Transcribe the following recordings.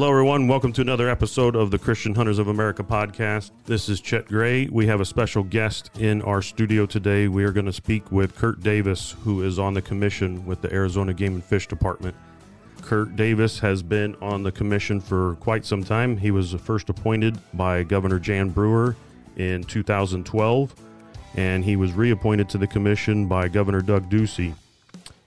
Hello, everyone. Welcome to another episode of the Christian Hunters of America podcast. This is Chet Gray. We have a special guest in our studio today. We are going to speak with Kurt Davis, who is on the commission with the Arizona Game and Fish Department. Kurt Davis has been on the commission for quite some time. He was first appointed by Governor Jan Brewer in 2012, and he was reappointed to the commission by Governor Doug Ducey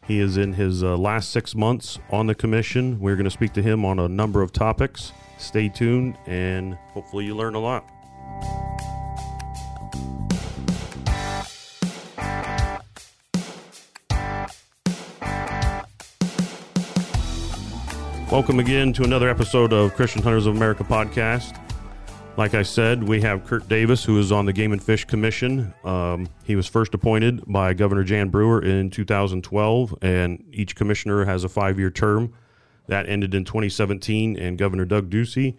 he is in his uh, last six months on the commission. We're going to speak to him on a number of topics. Stay tuned, and hopefully, you learn a lot. Welcome again to another episode of Christian Hunters of America podcast. Like I said, we have Kurt Davis, who is on the Game and Fish Commission. Um, he was first appointed by Governor Jan Brewer in 2012, and each commissioner has a five year term. That ended in 2017, and Governor Doug Ducey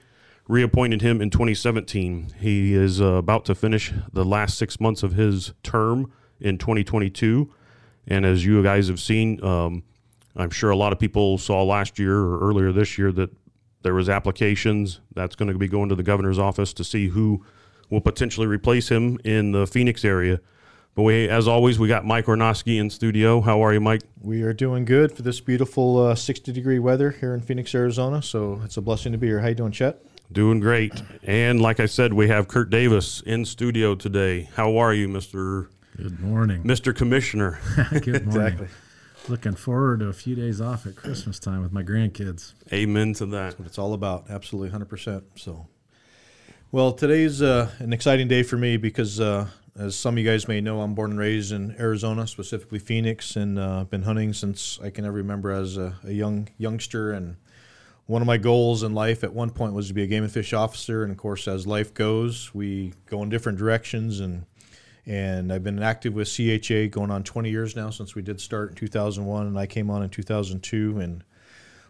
reappointed him in 2017. He is uh, about to finish the last six months of his term in 2022. And as you guys have seen, um, I'm sure a lot of people saw last year or earlier this year that there was applications that's going to be going to the governor's office to see who will potentially replace him in the Phoenix area. But we, as always, we got Mike Ornoski in studio. How are you, Mike? We are doing good for this beautiful uh, 60 degree weather here in Phoenix, Arizona. So it's a blessing to be here. How you doing, Chet? Doing great. And like I said, we have Kurt Davis in studio today. How are you, Mister? Good morning, Mr. Commissioner. Good morning. exactly. Looking forward to a few days off at Christmas time with my grandkids. Amen to that. That's what it's all about. Absolutely, 100%. So, well, today's uh, an exciting day for me because, uh, as some of you guys may know, I'm born and raised in Arizona, specifically Phoenix, and uh, been hunting since I can ever remember as a, a young youngster. And one of my goals in life at one point was to be a game and fish officer. And of course, as life goes, we go in different directions and and I've been active with CHA going on 20 years now since we did start in 2001, and I came on in 2002. And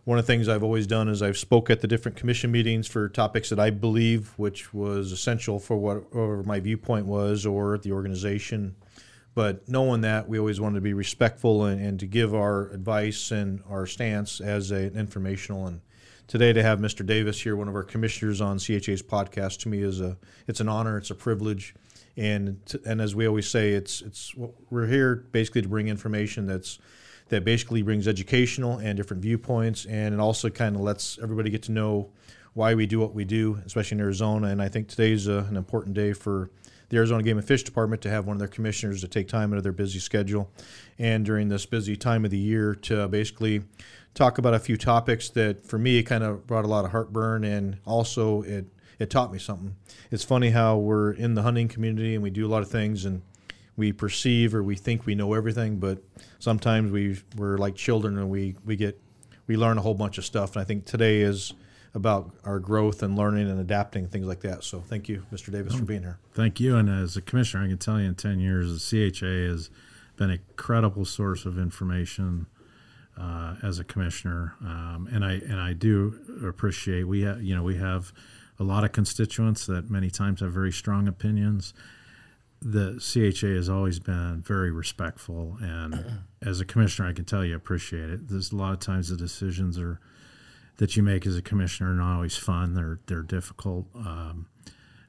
one of the things I've always done is I've spoke at the different commission meetings for topics that I believe which was essential for whatever my viewpoint was or the organization. But knowing that, we always wanted to be respectful and, and to give our advice and our stance as a, an informational. And today to have Mr. Davis here, one of our commissioners on CHA's podcast, to me is a it's an honor, it's a privilege and and as we always say, it's it's we're here basically to bring information that's that basically brings educational and different viewpoints, and it also kind of lets everybody get to know why we do what we do, especially in Arizona. And I think today's a, an important day for the Arizona Game and Fish Department to have one of their commissioners to take time out of their busy schedule. And during this busy time of the year to basically talk about a few topics that for me kind of brought a lot of heartburn. And also it it taught me something. It's funny how we're in the hunting community and we do a lot of things and we perceive or we think we know everything, but sometimes we we're like children and we we get we learn a whole bunch of stuff. And I think today is about our growth and learning and adapting things like that. So thank you, Mr. Davis, for being here. Thank you. And as a commissioner, I can tell you in ten years, the CHA has been a credible source of information. Uh, as a commissioner, um, and I and I do appreciate we have you know we have a lot of constituents that many times have very strong opinions. The CHA has always been very respectful, and as a commissioner, I can tell you appreciate it. There's a lot of times the decisions are that you make as a commissioner are not always fun; they're they're difficult. Um,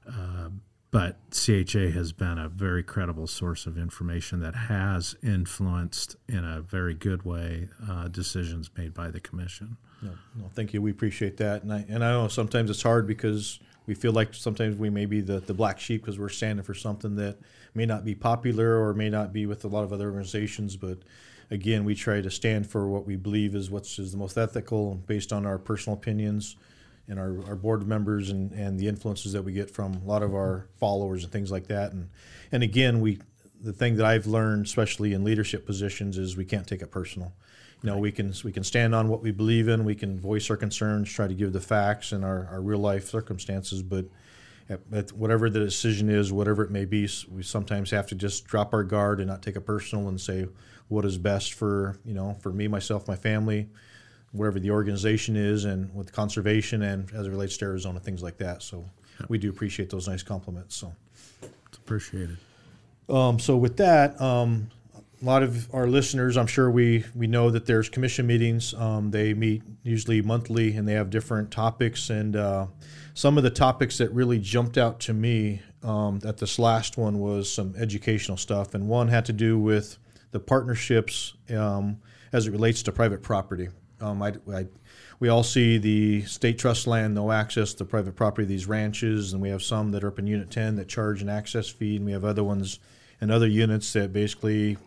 uh, but CHA has been a very credible source of information that has influenced, in a very good way, uh, decisions made by the commission. No, no, thank you. We appreciate that, and I and I know sometimes it's hard because we feel like sometimes we may be the, the black sheep because we're standing for something that may not be popular or may not be with a lot of other organizations, but again, we try to stand for what we believe is what's is the most ethical based on our personal opinions and our, our board members and, and the influences that we get from a lot of our followers and things like that. And and again, we the thing that I've learned, especially in leadership positions, is we can't take it personal. You know, we can we can stand on what we believe in. We can voice our concerns, try to give the facts and our, our real life circumstances. But at, at whatever the decision is, whatever it may be, we sometimes have to just drop our guard and not take it personal and say what is best for you know for me, myself, my family wherever the organization is and with conservation and as it relates to Arizona, things like that. So yep. we do appreciate those nice compliments. So it's appreciated. Um, so with that, um, a lot of our listeners, I'm sure we we know that there's commission meetings. Um, they meet usually monthly, and they have different topics. And uh, some of the topics that really jumped out to me um, at this last one was some educational stuff, and one had to do with the partnerships um, as it relates to private property. Um, I, I, we all see the state trust land, no access to private property, these ranches, and we have some that are up in Unit 10 that charge an access fee, and we have other ones and other units that basically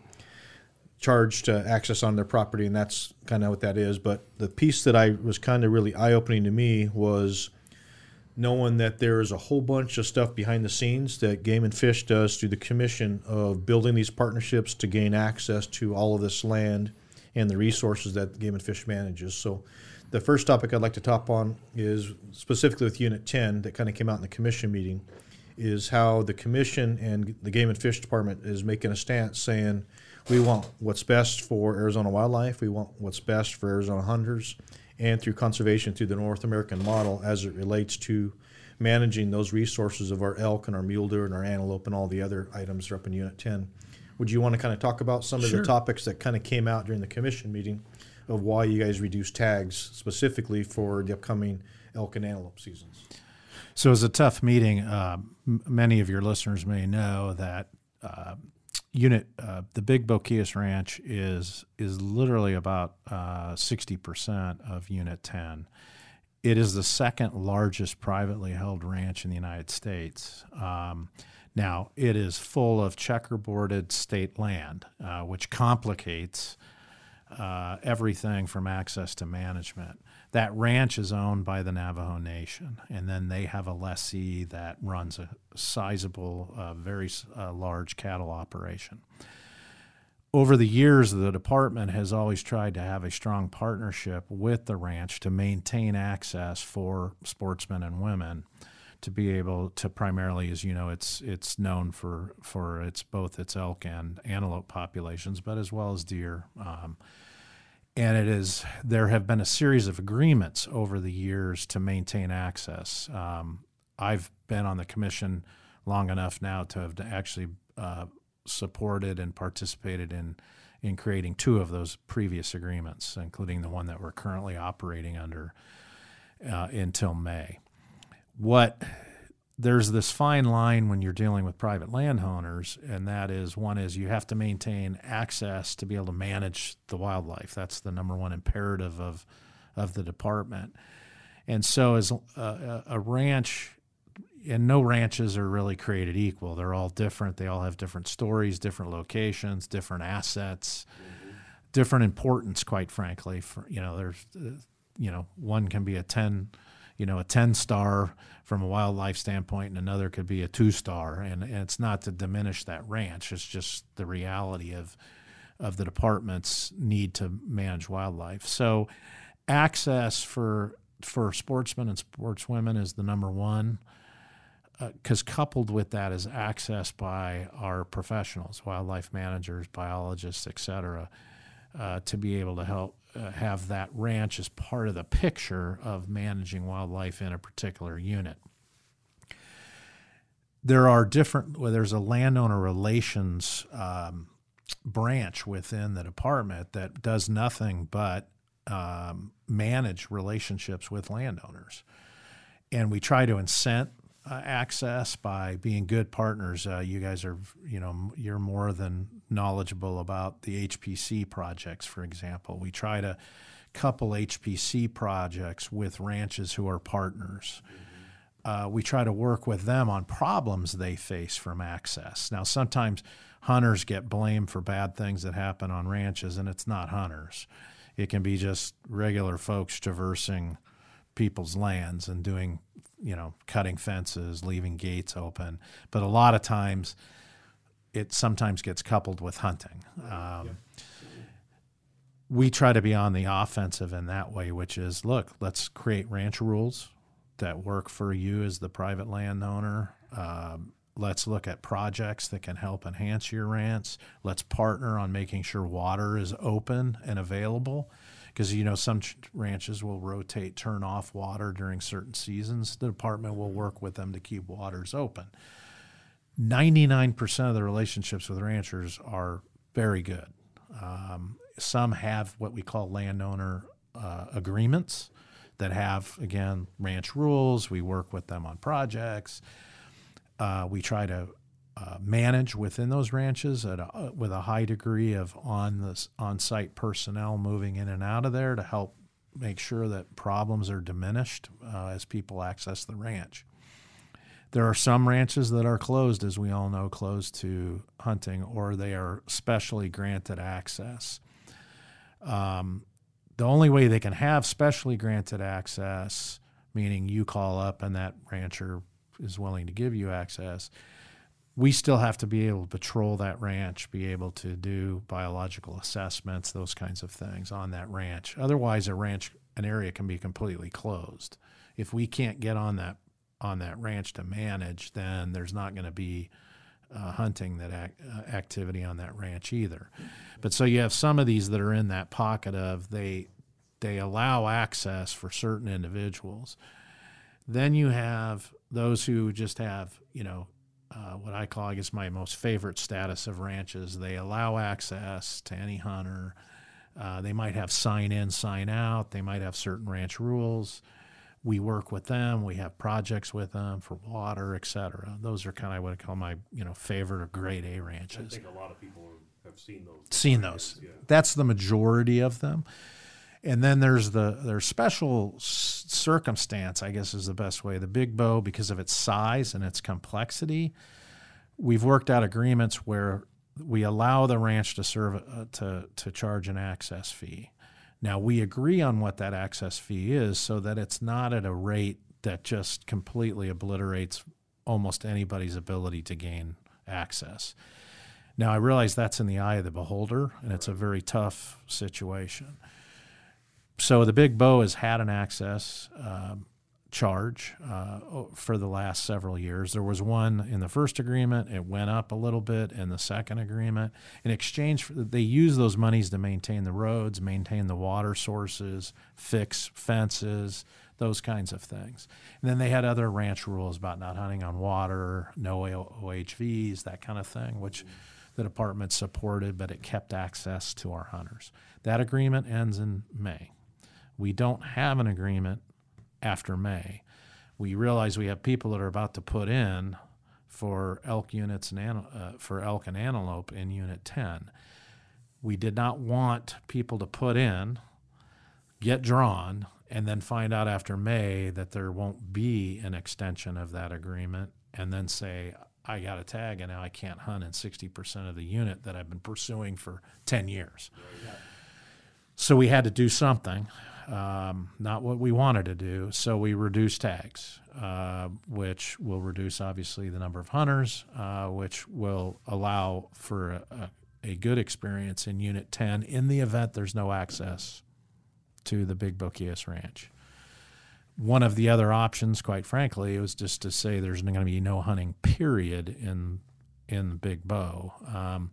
charge to access on their property, and that's kind of what that is. But the piece that I was kind of really eye opening to me was knowing that there is a whole bunch of stuff behind the scenes that Game and Fish does through the commission of building these partnerships to gain access to all of this land and the resources that Game and Fish manages. So, the first topic I'd like to top on is specifically with Unit 10 that kind of came out in the commission meeting is how the commission and the Game and Fish Department is making a stance saying we want what's best for Arizona wildlife, we want what's best for Arizona hunters, and through conservation through the North American model as it relates to managing those resources of our elk and our mule deer and our antelope and all the other items that are up in Unit 10. Would you want to kind of talk about some of Sure. the topics that kind of came out during the commission meeting of why you guys reduced tags specifically for the upcoming elk and antelope seasons? So it was a tough meeting. Uh, m- many of your listeners may know that uh, unit, uh, the Big Boquillas Ranch, is is literally about uh, sixty percent of Unit Ten. It is the second largest privately held ranch in the United States. Um, now it is full of checkerboarded state land, uh, which complicates uh, everything from access to management. That ranch is owned by the Navajo Nation, and then they have a lessee that runs a sizable, uh, very uh, large cattle operation. Over the years, the department has always tried to have a strong partnership with the ranch to maintain access for sportsmen and women to be able to primarily, as you know, it's it's known for for its both its elk and antelope populations, but as well as deer. Um, and it is there have been a series of agreements over the years to maintain access. Um, I've been on the commission long enough now to have actually uh, supported and participated in in creating two of those previous agreements, including the one that we're currently operating under uh, until May. What there's this fine line when you're dealing with private landowners, and that is one is you have to maintain access to be able to manage the wildlife. That's the number one imperative of of the department. And so, as a, a ranch, and no ranches are really created equal. They're all different. They all have different stories, different locations, different assets, different importance. Quite frankly, for you know, there's uh, you know, one can be a ten you know a 10 star from a wildlife standpoint and another could be a two star. And, and it's not to diminish that ranch. It's just the reality of of the department's need to manage wildlife. So access for for sportsmen and sportswomen is the number one because coupled with that is access by our professionals wildlife managers biologists et cetera uh, to be able to help uh, have that ranch as part of the picture of managing wildlife in a particular unit. There are different, well, there's a landowner relations um, branch within the department that does nothing but um, manage relationships with landowners. And we try to incent uh, access by being good partners. Uh, you guys are, you know, you're more than knowledgeable about the HPC projects, for example. We try to couple HPC projects with ranches who are partners. Uh, we try to work with them on problems they face from access. Now, sometimes hunters get blamed for bad things that happen on ranches, and it's not hunters. It can be just regular folks traversing people's lands and doing you know, cutting fences, leaving gates open. But a lot of times, it sometimes gets coupled with hunting. Um, We try to be on the offensive in that way, which is look, let's create ranch rules that work for you as the private landowner. Um, let's look at projects that can help enhance your ranch. Let's partner on making sure water is open and available because you know some ch- ranches will rotate turn off water during certain seasons the department will work with them to keep waters open 99% of the relationships with ranchers are very good. Um, some have what we call landowner uh, agreements that have, again, ranch rules. We work with them on projects. Uh, we try to uh, manage within those ranches a, with a high degree of on the on-site personnel moving in and out of there to help make sure that problems are diminished uh, as people access the ranch. There are some ranches that are closed, as we all know, closed to hunting, or they are specially granted access. Um, the only way they can have specially granted access, meaning you call up and that rancher is willing to give you access, we still have to be able to patrol that ranch, be able to do biological assessments, those kinds of things on that ranch. Otherwise, a ranch, an area can be completely closed. If we can't get on that on that ranch to manage, then there's not going to be uh, hunting that uh, activity on that ranch either. But so you have some of these that are in that pocket of they they allow access for certain individuals. Then you have those who just have you know uh, what I call I guess my most favorite status of ranches. They allow access to any hunter. Uh, they might have sign in, sign out. They might have certain ranch rules we work with them. We have projects with them for water, et cetera. Those are kind of what I call my you know favorite or grade A ranches. I think a lot of people have seen those. Seen those. Yeah. That's the majority of them. And then there's the there's special circumstance, I guess is the best way. The big bow, because of its size and its complexity, we've worked out agreements where we allow the ranch to serve uh, to to charge an access fee. Now, we agree on what that access fee is so that it's not at a rate that just completely obliterates almost anybody's ability to gain access. Now, I realize that's in the eye of the beholder, and it's a very tough situation. So, the big bow has had an access um, charge uh, for the last several years. There was one in the first agreement, it went up a little bit in the second agreement. In exchange, for, they use those monies to maintain the roads, maintain the water sources, fix fences, those kinds of things. And then they had other ranch rules about not hunting on water, no OHVs, that kind of thing, which the department supported, but it kept access to our hunters. That agreement ends in May. We don't have an agreement after May. We realize we have people that are about to put in for elk units and uh, for elk and antelope in Unit 10. We did not want people to put in, get drawn, and then find out after May that there won't be an extension of that agreement, and then say, I got a tag and now I can't hunt in 60% of the unit that I've been pursuing for 10 years. So we had to do something um, not what we wanted to do. So we reduced tags, uh, which will reduce obviously the number of hunters, uh, which will allow for a, a, good experience in Unit 10 in the event there's no access to the Big Boquillas Ranch. One of the other options, quite frankly, was just to say there's going to be no hunting period in in Big Bow. Um,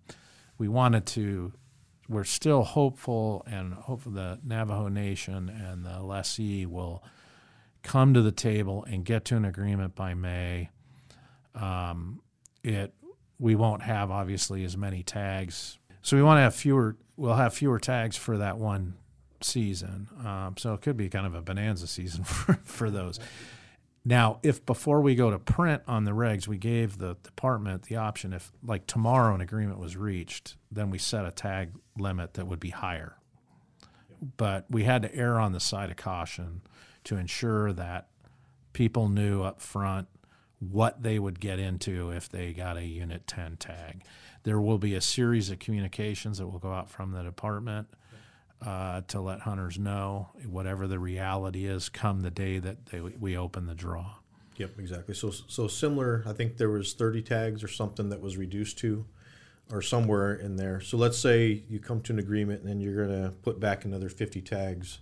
we wanted to we're still hopeful and hopeful the Navajo Nation and the lessee will come to the table and get to an agreement by May. Um, it we won't have obviously as many tags, so we want to have fewer. We'll have fewer tags for that one season. Um, so it could be kind of a bonanza season for, for those. Now, if before we go to print on the regs, we gave the department the option, if like tomorrow an agreement was reached, then we set a tag limit that would be higher. But we had to err on the side of caution to ensure that people knew up front what they would get into if they got a Unit 10 tag. There will be a series of communications that will go out from the department uh, to let hunters know whatever the reality is come the day that they, we open the draw. Yep, exactly. So so similar. I think there was 30 tags or something that was reduced to, or somewhere in there. So let's say you come to an agreement and then you're going to put back another 50 tags.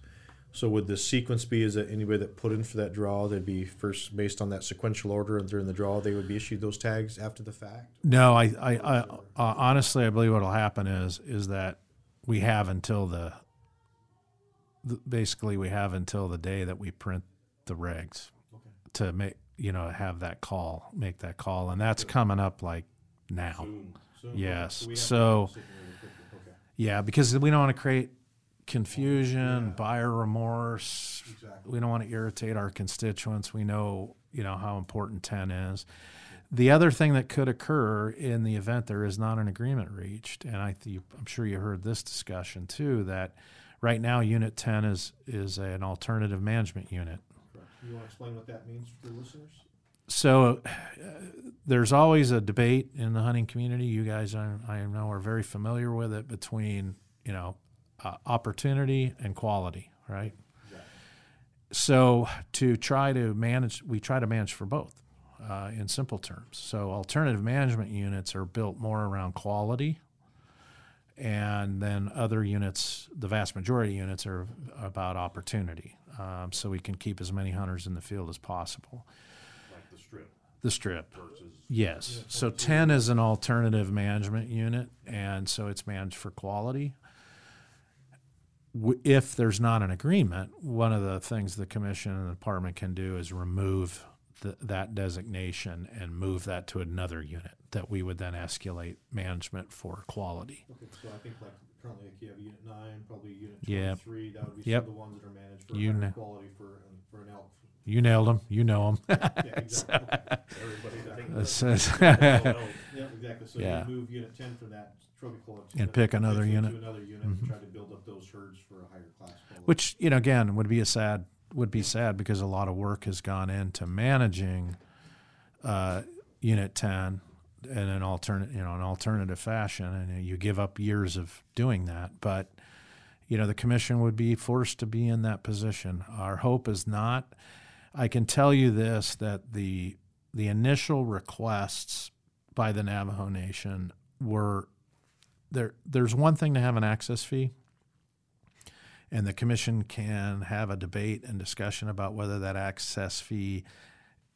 So would the sequence be is that anybody that put in for that draw, they'd be first based on that sequential order, and during the draw they would be issued those tags after the fact? No, I, I, I uh, honestly I believe what will happen is is that we have until the basically we have until the day that we print the regs okay. to make you know have that call, make that call, and that's coming up like now. Soon. Soon. Yes. So. Yeah, because we don't want to create confusion, buyer remorse. We don't want to irritate our constituents. We know, you know, how important 10 is. The other thing that could occur in the event there is not an agreement reached, and I th- I'm sure you heard this discussion too, that right now Unit 10 is is an alternative management unit. You want to explain what that means for listeners? So uh, there's always a debate in the hunting community. You guys, I, I know, are very familiar with it between you know uh, opportunity and quality, right? So to try to manage, we try to manage for both uh, in simple terms. So alternative management units are built more around quality, and then other units, the vast majority of units, are about opportunity. Um, so we can keep as many hunters in the field as possible. Like the strip The strip. Yes. So 10 is an alternative management unit, and so it's managed for quality. If there's not an agreement, one of the things the commission and the department can do is remove that designation and move that to another unit that we would then escalate management for quality. Okay, so I think like currently like you have unit nine, probably unit Yeah. that would be Yep. some of the ones that are managed for You quality for, um, for an elk. You nailed them. You know them. Yeah, exactly. Everybody, I think. This that's- is- Yeah, exactly, so Yeah. you move unit ten from that trophy quality. And pick another unit. Another unit, Mhm. and try to build up those herds for a higher class. quality. which you know again would be a sad would be sad because a lot of work has gone into managing uh, unit 10 in an alternate you know an alternative fashion and you give up years of doing that. But you know the commission would be forced to be in that position. Our hope is not i can tell you this that the the initial requests by the navajo nation were there there's one thing to have an access fee and the commission can have a debate and discussion about whether that access fee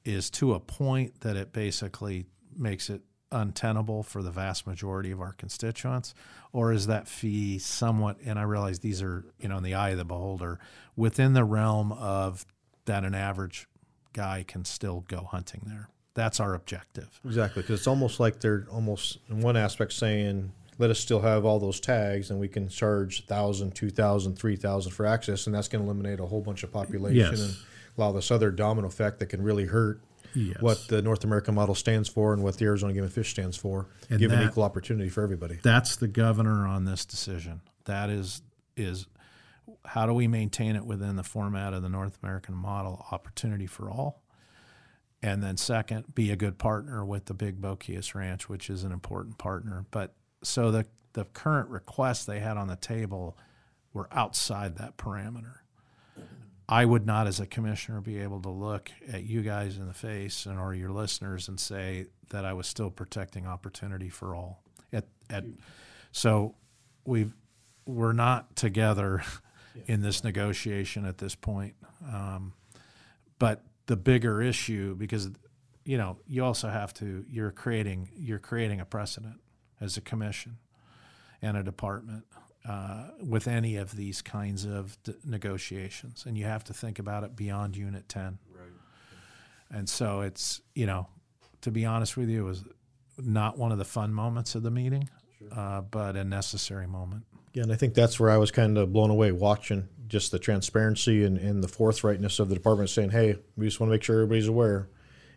is to a point that it basically makes it untenable for the vast majority of our constituents or is that fee somewhat and i realize these are you know in the eye of the beholder within the realm of that an average guy can still go hunting there. That's our objective. Exactly, because it's almost like they're almost in one aspect saying, let us still have all those tags and we can charge thousand, two thousand, three thousand for access, and that's going to eliminate a whole bunch of population Yes. and allow this other domino effect that can really hurt Yes. what the North American model stands for and what the Arizona Game and Fish stands for, And giving that- equal opportunity for everybody. that's the governor on this decision. That is is how do we maintain it within the format of the North American model, opportunity for all, and then second, be a good partner with the Big Boquillas Ranch, which is an important partner. But so the the current requests they had on the table were outside that parameter. I would not, as a commissioner, be able to look at you guys in the face and or your listeners and say that I was still protecting opportunity for all. At, at so we've we're not together in this negotiation at this point. Um, but the bigger issue, because you know, you also have to you're creating you're creating a precedent as a commission and a department uh, with any of these kinds of d- negotiations, and you have to think about it beyond Unit Ten. Right. And so it's you know, to be honest with you, it was not one of the fun moments of the meeting, uh, but a necessary moment. Yeah, and I think that's where I was kind of blown away watching just the transparency and, and the forthrightness of the department saying, hey, we just want to make sure everybody's aware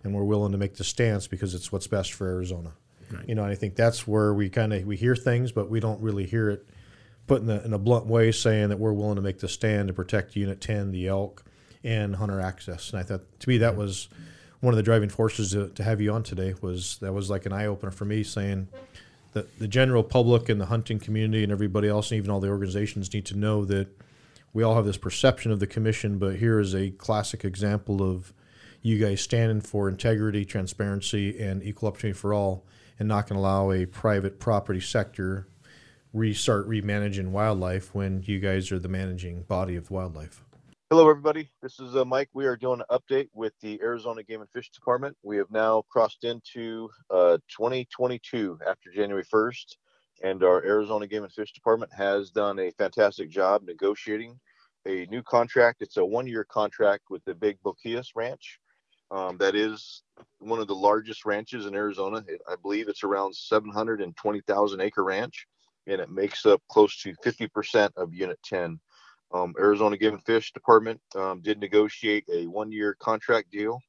and we're willing to make the stance because it's what's best for Arizona. Right. You know, I think that's where we kind of we hear things, but we don't really hear it put in a, in a blunt way saying that we're willing to make the stand to protect Unit 10, the elk, and hunter access. And I thought, to me, that was one of the driving forces to, to have you on today was that was like an eye opener for me saying that the general public and the hunting community and everybody else and even all the organizations need to know that we all have this perception of the commission, but here is a classic example of you guys standing for integrity, transparency, and equal opportunity for all, and not going to allow a private property sector restart remanaging wildlife when you guys are the managing body of wildlife. Hello, everybody. This is uh, Mike. We are doing an update with the Arizona Game and Fish Department. We have now crossed into uh, 2022 after January 1st, and our Arizona Game and Fish Department has done a fantastic job negotiating a new contract. It's a one year contract with the Big Boquillas Ranch. Um, that is one of the largest ranches in Arizona. I believe it's around 720,000 acre ranch and it makes up close to 50% of Unit 10. Um, Arizona Game and Fish Department um, did negotiate a one-year contract deal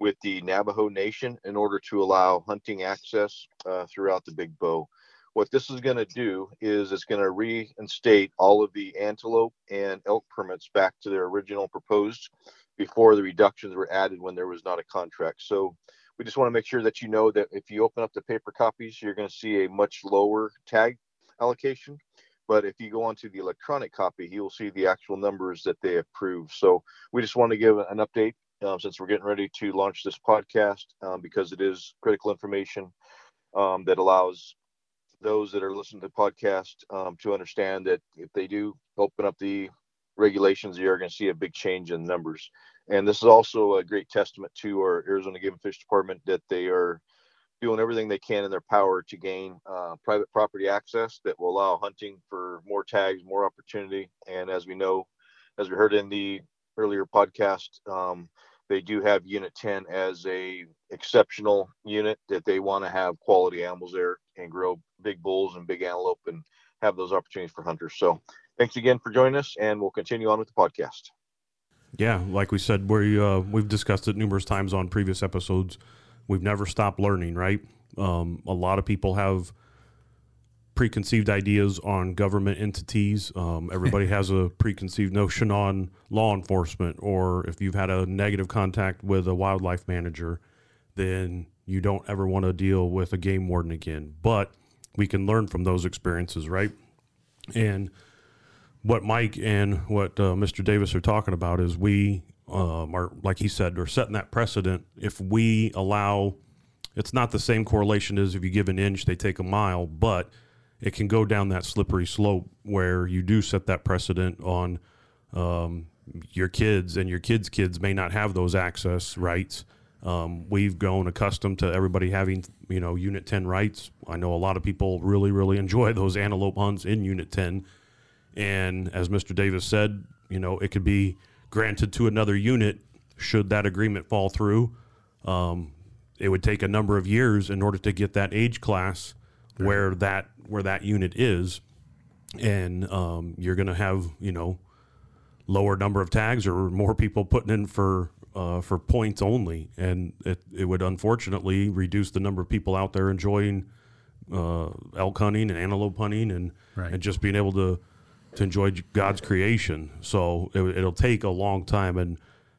with the Navajo Nation in order to allow hunting access uh, throughout the Big Bow. What this is going to do is it's going to reinstate all of the antelope and elk permits back to their original proposed before the reductions were added when there was not a contract. So we just want to make sure that you know that if you open up the paper copies, you're going to see a much lower tag allocation. But if you go onto the electronic copy, you'll see the actual numbers that they approve. So we just want to give an update um, since we're getting ready to launch this podcast um, because it is critical information um, that allows those that are listening to the podcast um, to understand that if they do open up the regulations, you're going to see a big change in numbers. And this is also a great testament to our Arizona Game and Fish Department that they are doing everything they can in their power to gain uh, private property access that will allow hunting for more tags, more opportunity. And as we know, as we heard in the earlier podcast, um, they do have Unit 10 as a exceptional unit that they want to have quality animals there and grow big bulls and big antelope and have those opportunities for hunters. So thanks again for joining us, and we'll continue on with the podcast. Yeah, like we said, we uh, we've discussed it numerous times on previous episodes. We've never stopped learning, right? Um, a lot of people have preconceived ideas on government entities. Um, everybody has a preconceived notion on law enforcement, or if you've had a negative contact with a wildlife manager, then you don't ever want to deal with a game warden again. But we can learn from those experiences, right? And what Mike and what uh, Mr. Davis are talking about is we um, are, like he said, are setting that precedent. If we allow, it's not the same correlation as if you give an inch, they take a mile, but it can go down that slippery slope where you do set that precedent on um, your kids, and your kids' kids may not have those access rights. Um, we've grown accustomed to everybody having, you know, Unit 10 rights. I know a lot of people really, really enjoy those antelope hunts in Unit 10. And as Mr. Davis said, you know, it could be granted to another unit should that agreement fall through. Um, it would take a number of years in order to get that age class right. where that where that unit is, and um, you're going to have you know lower number of tags or more people putting in for uh, for points only, and it it would unfortunately reduce the number of people out there enjoying uh, elk hunting and antelope hunting and right. and just being able to to enjoy God's creation. So it, it'll take a long time, and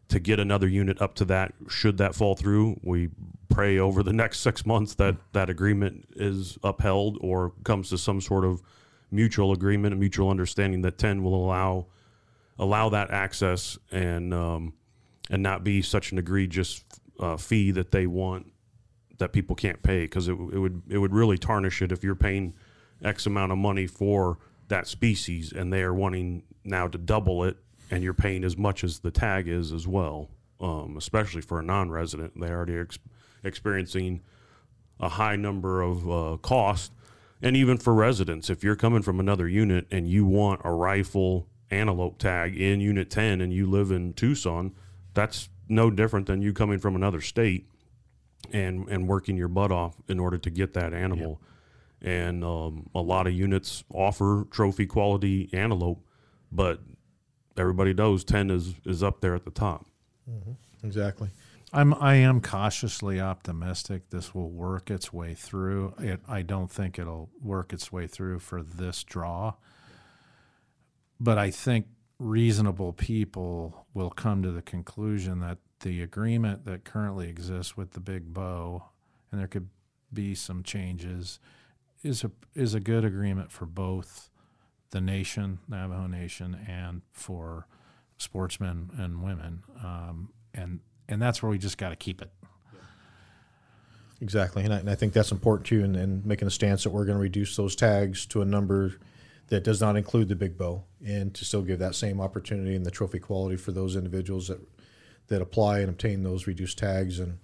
to get another unit up to that, should that fall through, we pray over the next six months that that agreement is upheld or comes to some sort of mutual agreement, a mutual understanding that ten will allow allow that access and um, and not be such an egregious uh, fee that they want that people can't pay because it, it would it would really tarnish it if you're paying X amount of money for that species and they are wanting now to double it and you're paying as much as the tag is as well um, especially for a non-resident. They already ex- experiencing a high number of uh, cost. And even for residents if you're coming from another unit and you want a rifle antelope tag in unit 10 and you live in tucson that's no different than you coming from another state and and working your butt off in order to get that animal and um, a lot of units offer trophy quality antelope, but everybody knows ten is is up there at the top. Mm-hmm. Exactly. I'm I am cautiously optimistic this will work its way through. It I don't think it'll work its way through for this draw. But I think reasonable people will come to the conclusion that the agreement that currently exists with the big bow and there could be some changes is a is a good agreement for both the nation, Navajo Nation, and for sportsmen and women, um, and and that's where we just got to keep it. Exactly, and I, and I, think that's important too, and, and making a stance that we're going to reduce those tags to a number that does not include the big bow, and to still give that same opportunity and the trophy quality for those individuals that that apply and obtain those reduced tags and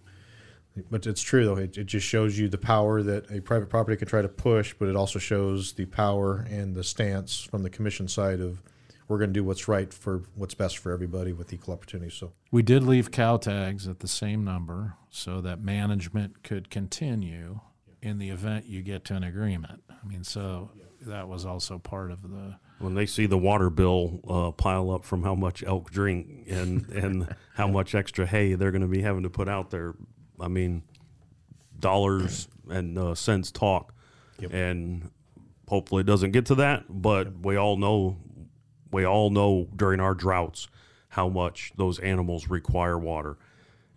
but it's true though. It, it just shows you the power that a private property can try to push, but it also shows the power and the stance from the commission side of we're going to do what's right for what's best for everybody with equal opportunity. So we did leave cow tags at the same number so that management could continue in the event you get to an agreement. I mean, so that was also part of the. When they see the water bill uh, pile up from how much elk drink and and how much extra hay they're going to be having to put out there, I mean, dollars and uh, cents talk, Yep. and hopefully it doesn't get to that. But we all know, we all know during our droughts how much those animals require water.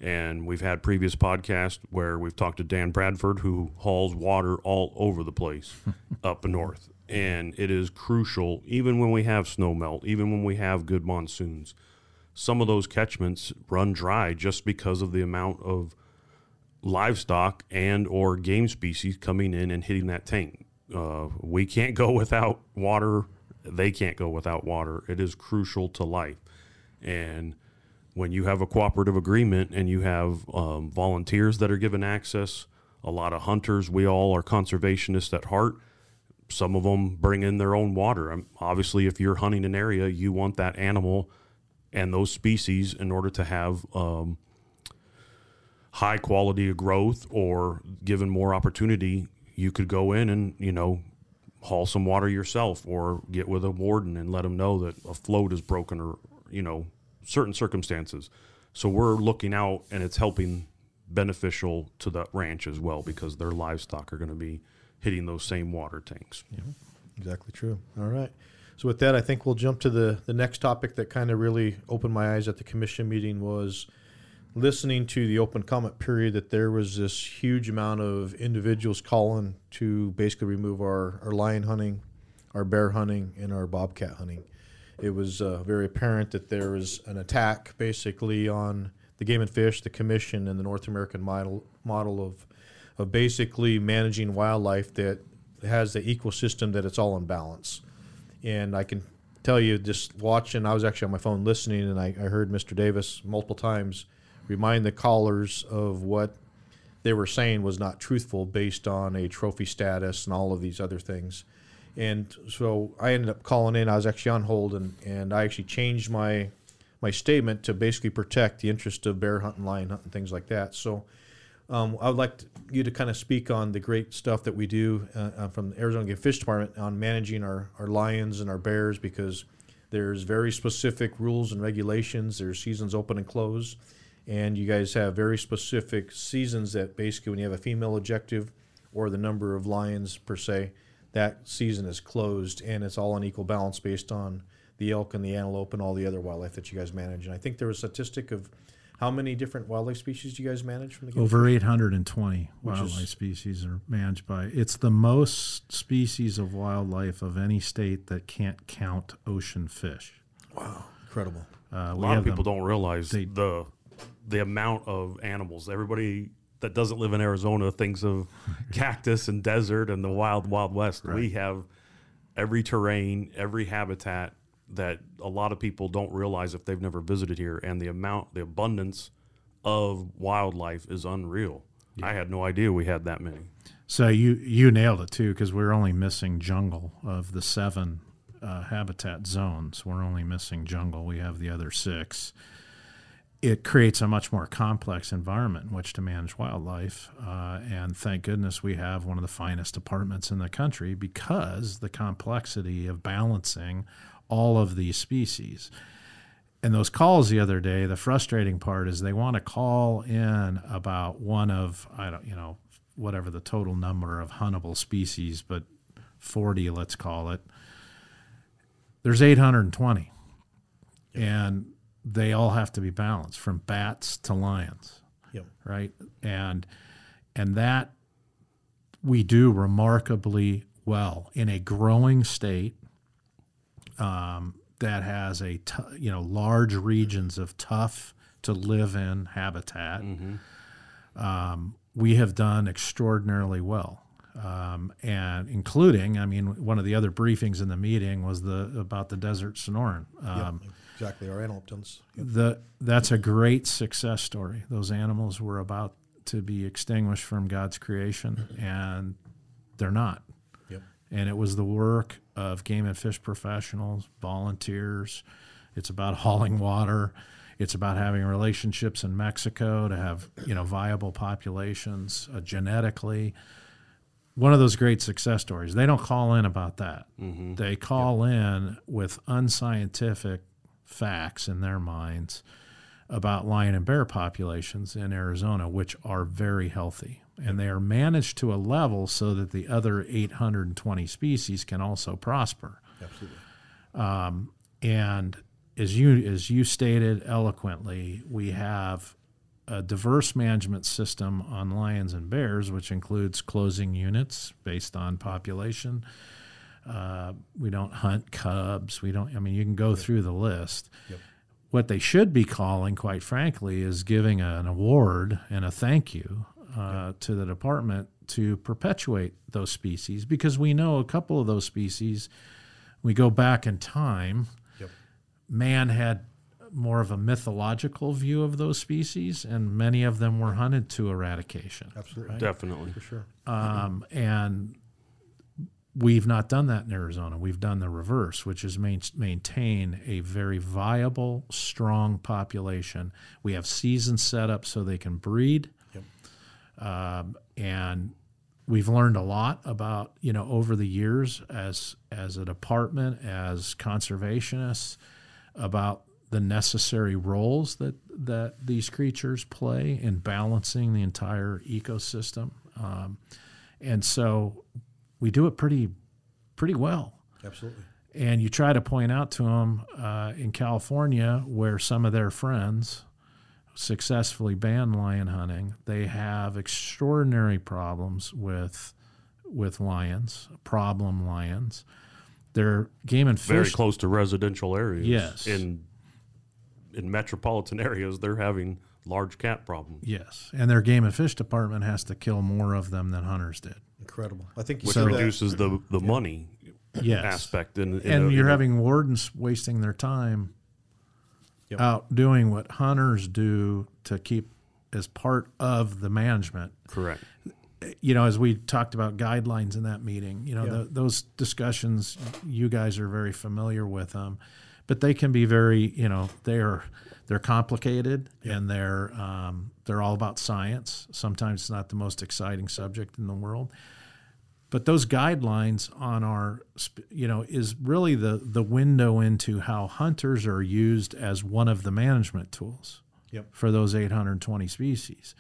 And we've had previous podcasts where we've talked to Dan Bradford, who hauls water all over the place up north. And it is crucial, even when we have snow melt, even when we have good monsoons. Some of those catchments run dry just because of the amount of livestock and or game species coming in and hitting that tank. Uh, we can't go without water. They can't go without water. It is crucial to life. And when you have a cooperative agreement and you have um, volunteers that are given access, a lot of hunters, we all are conservationists at heart. Some of them bring in their own water. Um, obviously, if you're hunting an area, you want that animal and those species in order to have um, high quality of growth or given more opportunity, you could go in and, you know, haul some water yourself or get with a warden and let them know that a float is broken or, you know, certain circumstances. So we're looking out and it's helping beneficial to the ranch as well because their livestock are going to be hitting those same water tanks. Exactly true. All right. So with that, I think we'll jump to the the next topic that kind of really opened my eyes at the commission meeting was listening to the open comment period that there was this huge amount of individuals calling to basically remove our, our lion hunting, our bear hunting, and our bobcat hunting. It was uh, very apparent that there was an attack basically on the Game and Fish, the Commission, and the North American model model of of basically managing wildlife that has the ecosystem that it's all in balance. And I can tell you, just watching, I was actually on my phone listening, and I, I heard Mr. Davis multiple times remind the callers of what they were saying was not truthful based on a trophy status and all of these other things. And so I ended up calling in. I was actually on hold, and, and I actually changed my my statement to basically protect the interest of bear hunting, lion hunting, things like that. So um, I would like to, you to kind of speak on the great stuff that we do uh, uh, from the Arizona Game Fish Department on managing our, our lions and our bears because there's very specific rules and regulations. There's seasons open and close, and you guys have very specific seasons that basically when you have a female objective or the number of lions per se, that season is closed and it's all on equal balance based on the elk and the antelope and all the other wildlife that you guys manage. And I think there was a statistic of how many different wildlife species do you guys manage from the Game Over 820 Which is- wildlife species are managed by. It's the most species of wildlife of any state that can't count ocean fish. Wow, incredible. Uh, A lot of people them- don't realize they- the the amount of animals. Everybody that doesn't live in Arizona thinks of cactus and desert and the wild wild west. We have every terrain, every habitat that a lot of people don't realize if they've never visited here and the amount the abundance of wildlife is unreal. I had no idea we had that many. So you you nailed it too, because we're only missing jungle of the seven uh, habitat zones. We're only missing jungle. We have the other six. It creates a much more complex environment in which to manage wildlife, uh, and thank goodness we have one of the finest departments in the country because the complexity of balancing all of these species. And those calls the other day, the frustrating part is they want to call in about one of I don't you know whatever the total number of huntable species, but forty let's call it. There's 820, and they all have to be balanced from bats to lions, Yep. right? And and that we do remarkably well in a growing state um, that has a t- you know large regions of tough to live in habitat. Um, we have done extraordinarily well, um, and including, I mean, one of the other briefings in the meeting was the about the desert Sonoran. Um, Yep, exactly. Our antelope tons. Yep. the that's a great success story. Those animals were about to be extinguished from God's creation, and they're not. Yep. And it was the work of game and fish professionals, volunteers. It's about hauling water. It's about having relationships in Mexico to have you know viable populations uh, genetically. one of those great success stories. They don't call in about that. Mm-hmm. They call in with unscientific facts in their minds about lion and bear populations in Arizona, which are very healthy. And they are managed to a level so that the other 820 species can also prosper. Absolutely. Um, and as you as you stated eloquently, we have a diverse management system on lions and bears, which includes closing units based on population. Uh, we don't hunt cubs. We don't. I mean, you can go through the list. Yep. What they should be calling, quite frankly, is giving an award and a thank you uh, to the department to perpetuate those species because we know a couple of those species. We go back in time. Yep. Man had more of a mythological view of those species, and many of them were hunted to eradication. Absolutely. Definitely. For sure. Um, and we've not done that in Arizona. We've done the reverse, which is main, maintain a very viable, strong population. We have seasons set up so they can breed. Yep. Um, and we've learned a lot about you know over the years as as a department as conservationists about the necessary roles that that these creatures play in balancing the entire ecosystem um, and so we do it pretty pretty well Absolutely. and you try to point out to them uh, in California where some of their friends successfully banned lion hunting, they have extraordinary problems with with lions, problem lions. Their game and fish Very close to residential areas. Yes. In in metropolitan areas, they're having large cat problems, Yes, and their game and fish department has to kill more of them than hunters did. Incredible. I think you which said that- reduces the the money Yes, aspect. In, in and a- you're in a- having wardens wasting their time Yep. out doing what hunters do to keep as part of the management correct. you know, as we talked about guidelines in that meeting, you know, Yeah. the, those discussions, you guys are very familiar with them, but they can be very, you know, they're they're complicated and they're um, they're all about science. Sometimes it's not the most exciting subject in the world, but those guidelines on our, you know, is really the the window into how hunters are used as one of the management tools Yep. for those 820 species.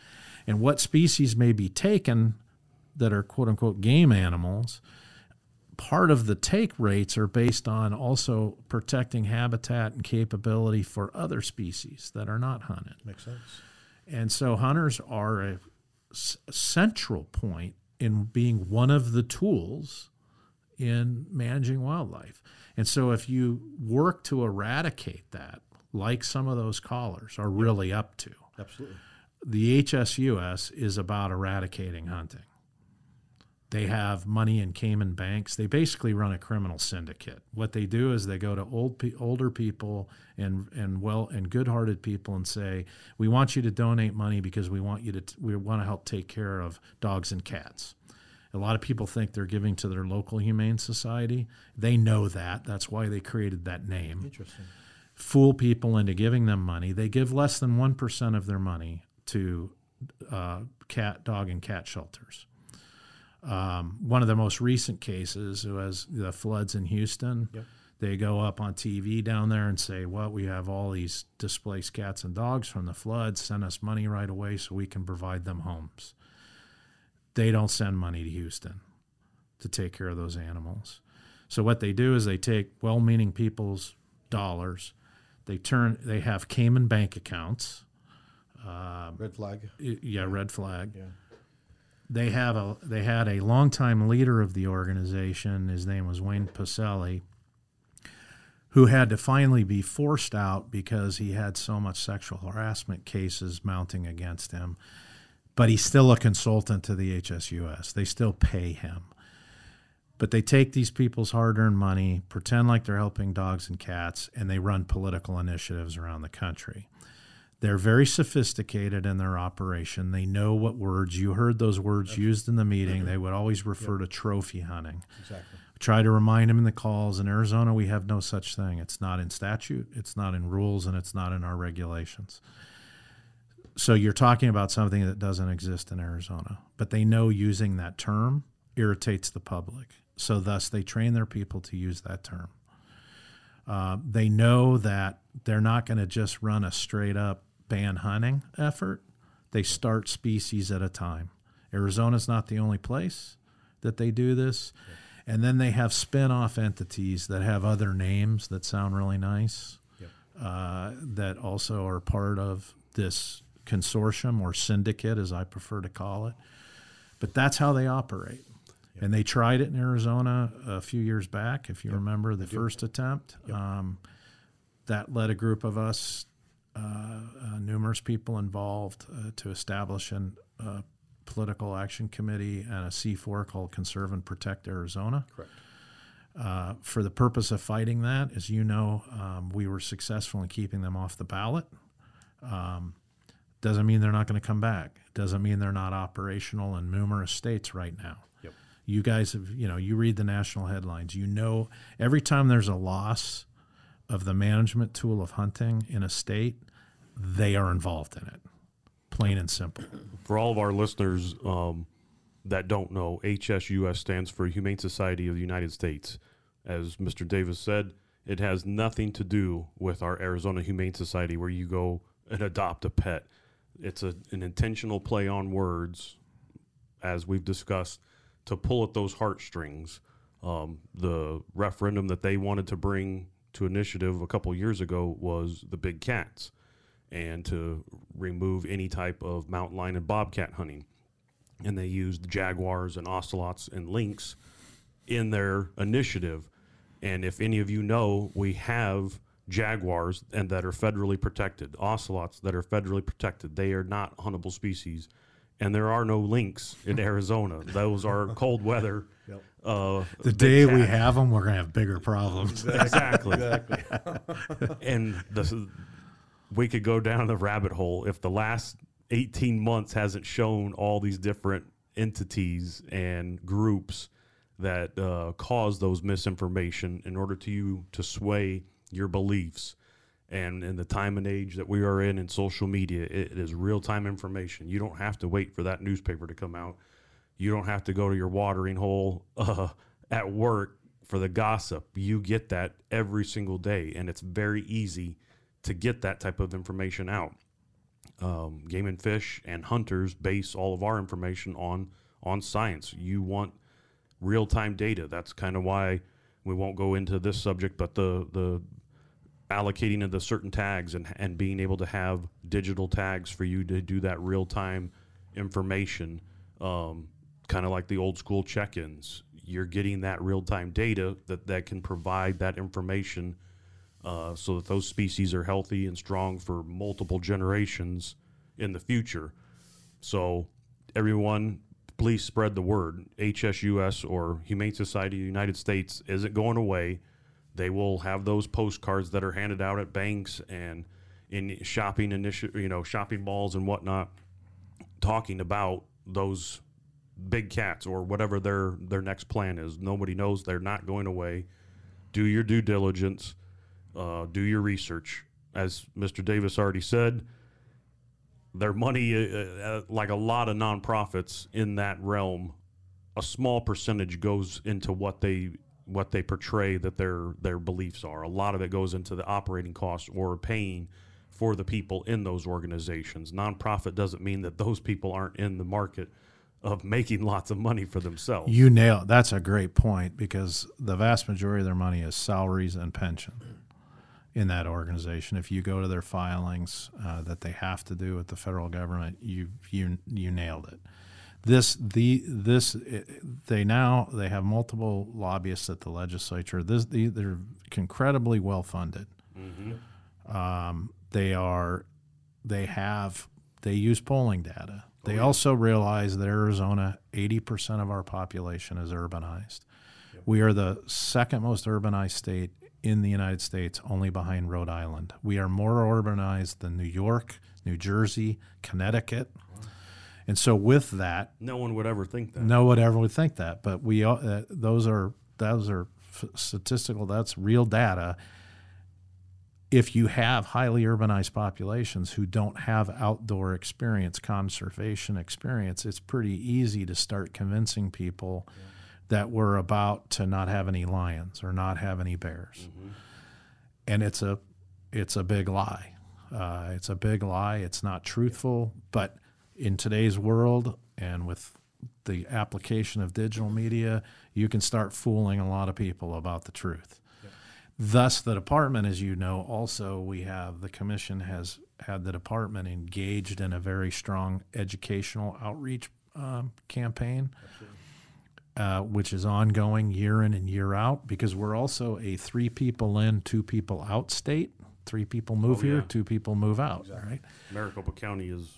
And what species may be taken that are quote unquote game animals, part of the take rates are based on also protecting habitat and capability for other species that are not hunted. Makes sense. And so hunters are a s- central point in being one of the tools in managing wildlife. And so if you work to eradicate that, like some of those callers are really up to, Absolutely. the HSUS is about eradicating hunting. They have money in Cayman banks. They basically run a criminal syndicate. What they do is they go to old older people and and well and good-hearted people and say, "We want you to donate money because we want you to we want to help take care of dogs and cats." A lot of people think they're giving to their local humane society. They know that. That's why they created that name Interesting. fool people into giving them money. They give less than 1% of their money to uh, cat, dog, and cat shelters. Um, one of the most recent cases was the floods in Houston. Yep. They go up on TV down there and say, Well, we have all these displaced cats and dogs from the floods. Send us money right away so we can provide them homes. They don't send money to Houston to take care of those animals. So what they do is they take well-meaning people's dollars, they turn, they have Cayman bank accounts. Red flag. Yeah, red flag. Yeah. They have a they had a longtime leader of the organization. His name was Wayne Pacelle, who had to finally be forced out because he had so much sexual harassment cases mounting against him. But he's still a consultant to the HSUS. They still pay him. But they take these people's hard earned money, pretend like they're helping dogs and cats, and they run political initiatives around the country. They're very sophisticated in their operation. They know what words, you heard those words used in the meeting. They would always refer to trophy hunting. Exactly. Try to remind them in the calls. In Arizona, we have no such thing. It's not in statute, it's not in rules, and it's not in our regulations. So you're talking about something that doesn't exist in Arizona, but they know using that term irritates the public. So, thus, they train their people to use that term. Uh, they know that they're not going to just run a straight up ban hunting effort. They start species at a time. Arizona's not the only place that they do this. And then they have spin off entities that have other names that sound really nice, uh, that also are part of this consortium or syndicate, as I prefer to call it. But that's how they operate. And they tried it in Arizona a few years back, if you remember the first attempt. Um, that led a group of us, numerous people involved, uh, to establish an, a political action committee and a C4 called Conserve and Protect Arizona. Correct. Uh, for the purpose of fighting that, as you know, um, we were successful in keeping them off the ballot. Um, doesn't mean they're not going to come back. Doesn't mean they're not operational in numerous states right now. Yep. You guys have, you know, you read the national headlines. You know, every time there's a loss of the management tool of hunting in a state, they are involved in it. Plain and simple. For all of our listeners um, that don't know, HSUS stands for Humane Society of the United States. As Mr. Davis said, it has nothing to do with our Arizona Humane Society where you go and adopt a pet. It's a, an intentional play on words, as we've discussed, to pull at those heartstrings. Um, the referendum that they wanted to bring to initiative a couple years ago was the big cats and to remove any type of mountain lion and bobcat hunting. And they used jaguars and ocelots and lynx in their initiative. And if any of you know, we have jaguars and that are federally protected, ocelots that are federally protected. They are not huntable species. And there are no lynx in Arizona. Those are cold weather. Uh, The big day we have them, we're going to have bigger problems. Exactly. exactly. and the, we could go down the rabbit hole if the last 18 months hasn't shown all these different entities and groups that uh, cause those misinformation in order to you to sway your beliefs. And in the time and age that we are in in social media, it is real time information. You don't have to wait for that newspaper to come out. You don't have to go to your watering hole uh, at work for the gossip. You get that every single day, and it's very easy to get that type of information out. Um, Game and Fish and hunters base all of our information on on science. You want real time data. That's kind of why we won't go into this subject, but the the allocating of the certain tags and and being able to have digital tags for you to do that real time information, um, kind of like the old school check ins. You're getting that real time data that that can provide that information. Uh, so that those species are healthy and strong for multiple generations in the future. So, everyone, please spread the word. HSUS or Humane Society of the United States isn't going away. They will have those postcards that are handed out at banks and in shopping initi- you know, shopping malls and whatnot, talking about those big cats or whatever their their next plan is. Nobody knows they're not going away. Do your due diligence. Uh, do your research. As Mr. Davis already said, their money, uh, uh, like a lot of nonprofits in that realm, a small percentage goes into what they what they portray that their their beliefs are. A lot of it goes into the operating costs or paying for the people in those organizations. Nonprofit doesn't mean that those people aren't in the market of making lots of money for themselves. You nail that's a great point because the vast majority of their money is salaries and pension in that organization. If you go to their filings uh, that they have to do with the federal government, you you you nailed it. This the this they now they have multiple lobbyists at the legislature. This the, they're incredibly well funded. Um, they are they have they use polling data. They also realize that Arizona, 80% of our population is urbanized. We are the second most urbanized state in the United States, only behind Rhode Island. We are more urbanized than New York, New Jersey, Connecticut. And so, with that, no one would ever think that. no one ever would think that, but we all- uh, those are those are statistical. That's real data. if you have highly urbanized populations who don't have outdoor experience, conservation experience, it's pretty easy to start convincing people yeah. That we're about to not have any lions or not have any bears. Mm-hmm. And it's a it's a big lie. Uh, it's a big lie. It's not truthful. But in today's world and with the application of digital media, you can start fooling a lot of people about the truth. Thus, the department, as you know, also we have the commission has had the department engaged in a very strong educational outreach um, campaign, uh, which is ongoing year in and year out because we're also a three people in, two people out state. Three people move oh, yeah. here, two people move out, exactly. right? Maricopa County is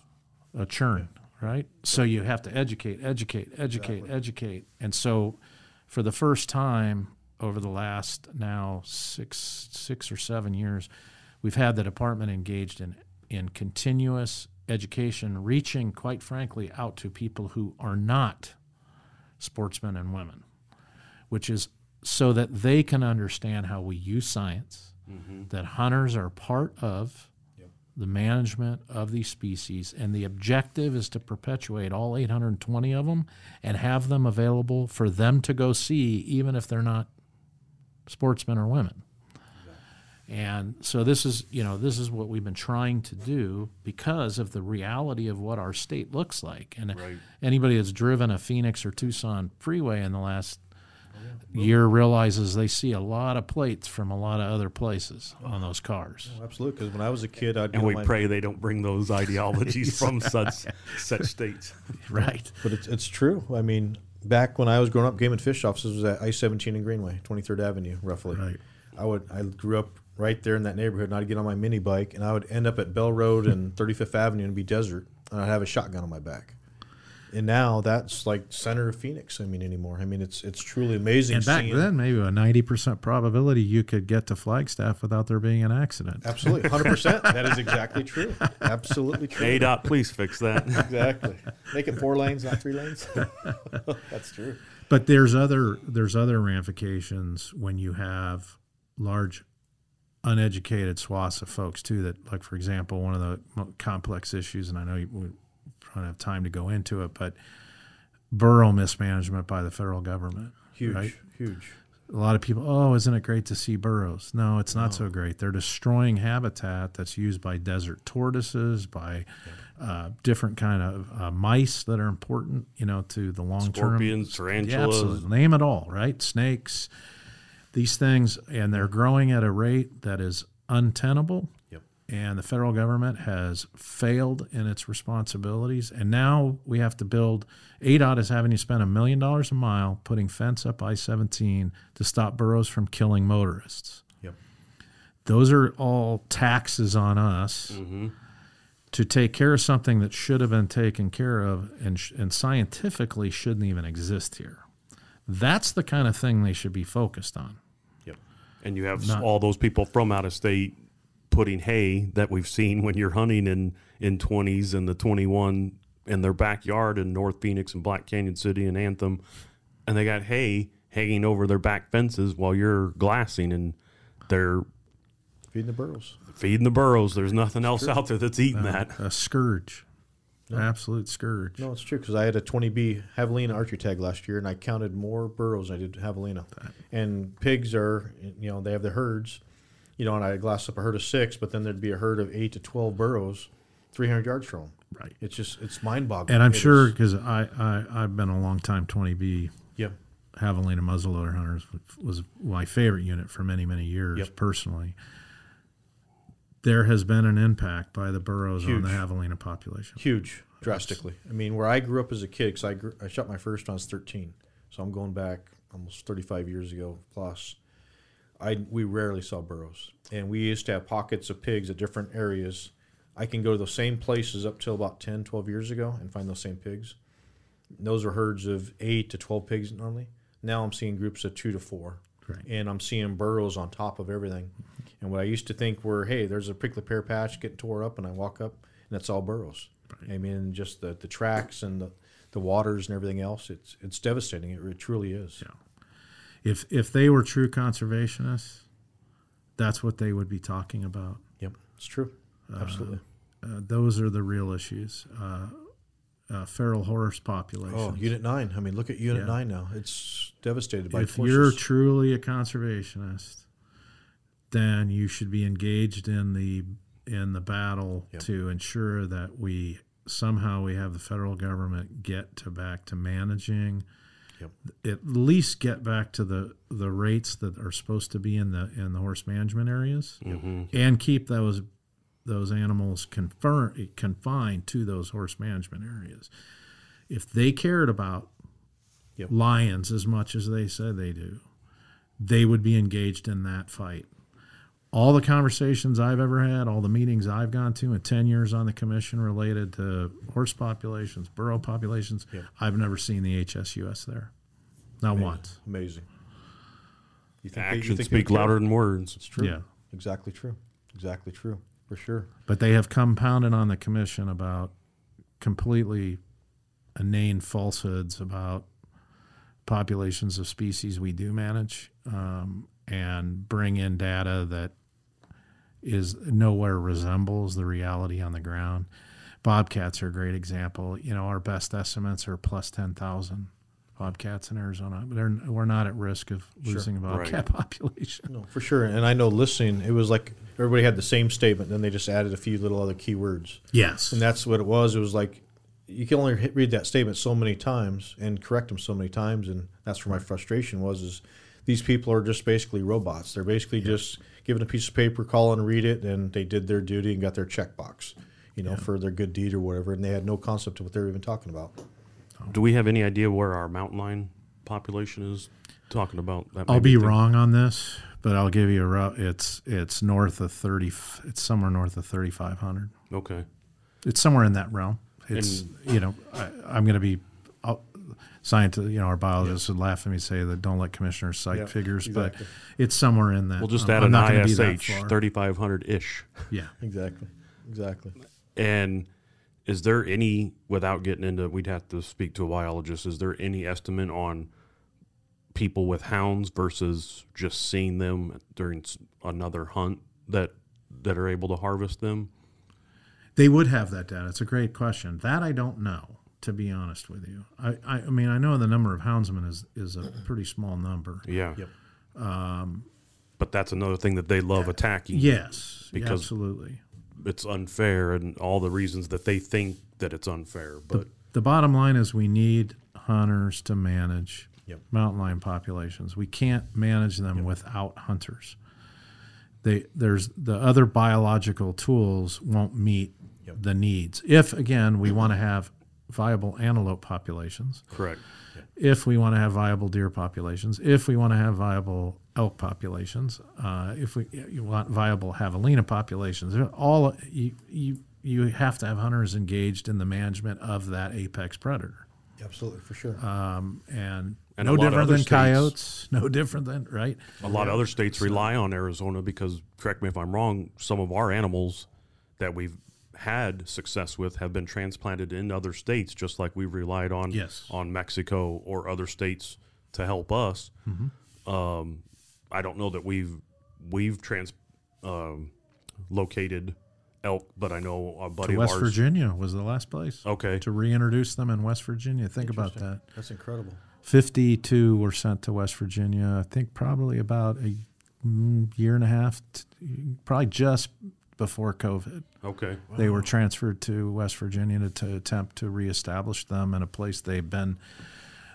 a churn, right? So you have to educate, educate, educate, exactly. educate. And so for the first time, over the last now six six or seven years, we've had the department engaged in in continuous education, reaching quite frankly out to people who are not sportsmen and women, which is so that they can understand how we use science, mm-hmm. that hunters are part of the management of these species, and the objective is to perpetuate all 820 of them and have them available for them to go see, even if they're not sportsmen or women. And so this is, you know, this is what we've been trying to do because of the reality of what our state looks like. And right. anybody that's driven a Phoenix or Tucson freeway in the last oh, year realizes they see a lot of plates from a lot of other places on those cars. Oh, absolutely, because when I was a kid, I'd and we pray they don't bring those ideologies from such such states. Right, but it's it's true. I mean, back when I was growing up, Game and Fish offices was at I seventeen and Greenway, Twenty Third Avenue, roughly. Right. I would I grew up right there in that neighborhood, and I'd get on my mini bike, and I would end up at Bell Road and Thirty Fifth Avenue and be desert, and I'd have a shotgun on my back. And now that's like center of Phoenix. I mean, anymore. I mean, it's it's truly amazing. And back then, maybe a ninety percent probability you could get to Flagstaff without there being an accident. Absolutely, hundred percent. That is exactly true. Absolutely true. ADOT, please fix that. exactly. Make it four lanes, not three lanes. that's true. But there's other there's other ramifications when you have large uneducated swaths of folks too that like for example one of the complex issues and i know we don't have time to go into it but burro mismanagement by the federal government huge right? huge a lot of people oh isn't it great to see burros no it's not no. so great they're destroying habitat that's used by desert tortoises by uh, different kind of uh, mice that are important, you know, to the long term. Scorpions, tarantulas, yeah, name it all, right? Snakes, these things, and they're growing at a rate that is untenable. Yep. And the federal government has failed in its responsibilities, and now we have to build. ADOT is having to spend a million dollars a mile putting fence up I-17 to stop burros from killing motorists. Yep. Those are all taxes on us. Mm-hmm to take care of something that should have been taken care of and, sh- and scientifically shouldn't even exist here. That's the kind of thing they should be focused on. Yep. And you have Not, all those people from out of state putting hay that we've seen when you're hunting in in 20s and the 21 in their backyard in North Phoenix and Black Canyon City and Anthem and they got hay hanging over their back fences while you're glassing and they're feeding the burros feeding the burros. There's nothing else out there that's eating uh, that. A scourge. No. Absolute scourge. No, it's true because I had a 20B javelina archery tag last year, and I counted more burros than I did javelina. And pigs are, you know, they have the herds, you know, and I glass up a herd of six, but then there'd be a herd of eight to 12 burros, 300 yards from them. Right. It's just, it's mind boggling. And I'm it sure because I, I, I've been a long time 20B. Yep. Javelina muzzleloader hunters was my favorite unit for many, many years yep. personally there has been an impact by the burros Huge. on the javelina population. Huge, drastically. I mean, where I grew up as a kid, because I, grew, I shot my first when I was 13, so I'm going back almost 35 years ago plus. I we rarely saw burros, and we used to have pockets of pigs at different areas. I can go to those same places up till about 10, 12 years ago and find those same pigs. Those are herds of eight to 12 pigs normally. Now I'm seeing groups of two to four. Right. And I'm seeing burros on top of everything. And what I used to think were, hey, there's a prickly pear patch getting tore up, and I walk up, and that's all burros. Right. I mean, just the, the tracks and the, the waters and everything else, it's it's devastating. It, it truly is. Yeah. If if they were true conservationists, that's what they would be talking about. Yep, it's true. Absolutely. Uh, those are the real issues. Uh, uh, feral horse population. Oh, Unit Nine. I mean, look at Unit Yeah. Nine now. It's devastated by if horses. you're truly a conservationist, then you should be engaged in the in the battle Yep. to ensure that we somehow we have the federal government get to back to managing Yep. at least get back to the the rates that are supposed to be in the in the horse management areas and keep those those animals confer, confined to those horse management areas if they cared about Yep. lions as much as they said they do they would be engaged in that fight all the conversations I've ever had, all the meetings I've gone to in 10 years on the commission related to horse populations, burro populations, Yeah. I've never seen the HSUS there. Not once. amazing. You think they- you Actions think speak louder than words. It's true. Yeah. Exactly true. Exactly true. For sure. But they have compounded on the commission about completely inane falsehoods about populations of species we do manage um, and bring in data that is nowhere resembles the reality on the ground. Bobcats are a great example. You know, our best estimates are plus 10,000 bobcats in Arizona. But they're, we're not at risk of losing a bobcat population. No, for sure. And I know listening, it was like everybody had the same statement, then they just added a few little other keywords. Yes. And that's what it was. It was like you can only read that statement so many times and correct them so many times, and that's where my frustration was. Is these people are just basically robots. They're basically just given a piece of paper, call and read it, and they did their duty and got their checkbox, you know, for their good deed or whatever, and they had no concept of what they were even talking about. Do we have any idea where our mountain lion population is talking about? That I'll be think- wrong on this, but I'll give you a rough. It's it's north of thirty. It's somewhere north of thirty five hundred. Okay. It's somewhere in that realm. It's you know I, I'm going to be. I'll, Scientists, you know, our biologists would laugh at me say that don't let commissioners cite Yeah, figures, exactly. but it's somewhere in that. We'll just I'm- add I'm an not gonna be that ISH, 3500 ish. Yeah, Exactly. Exactly. And is there any, without getting into, we'd have to speak to a biologist, is there any estimate on people with hounds versus just seeing them during another hunt that that are able to harvest them? they would have that data. It's a great question. That I don't know, to be honest with you. I, I, I mean, I know the number of houndsmen is is a pretty small number. Yeah. Yep. Um, but that's another thing that they love attacking. Yes, Because- absolutely. It's unfair and all the reasons that they think that it's unfair. But The bottom line is we need hunters to manage Yep. mountain lion populations. We can't manage them without hunters. They, there's the other biological tools won't meet Yep. the needs. If again we want to have viable antelope populations, correct. If we want to have viable deer populations, if we want to have viable elk populations, uh, if we you want viable javelina populations, all you, you you have to have hunters engaged in the management of that apex predator, Absolutely. For sure. um, and, And no a lot of different than states- coyotes, no different than right. A lot of other states rely on Arizona because, correct me if I'm wrong, some of our animals that we've had success with have been transplanted in other states, just like we've relied on Yes. on Mexico or other states to help us. Mm-hmm. Um, I don't know that we've we've trans um, located elk, but I know a buddy To of West ours. Virginia was the last place Okay, to reintroduce them in West Virginia. Think about that. That's incredible. 52 were sent to West Virginia. I think probably about a mm, year and a half, t- probably just before COVID. okay, They were transferred to West Virginia to, to attempt to reestablish them in a place they've been.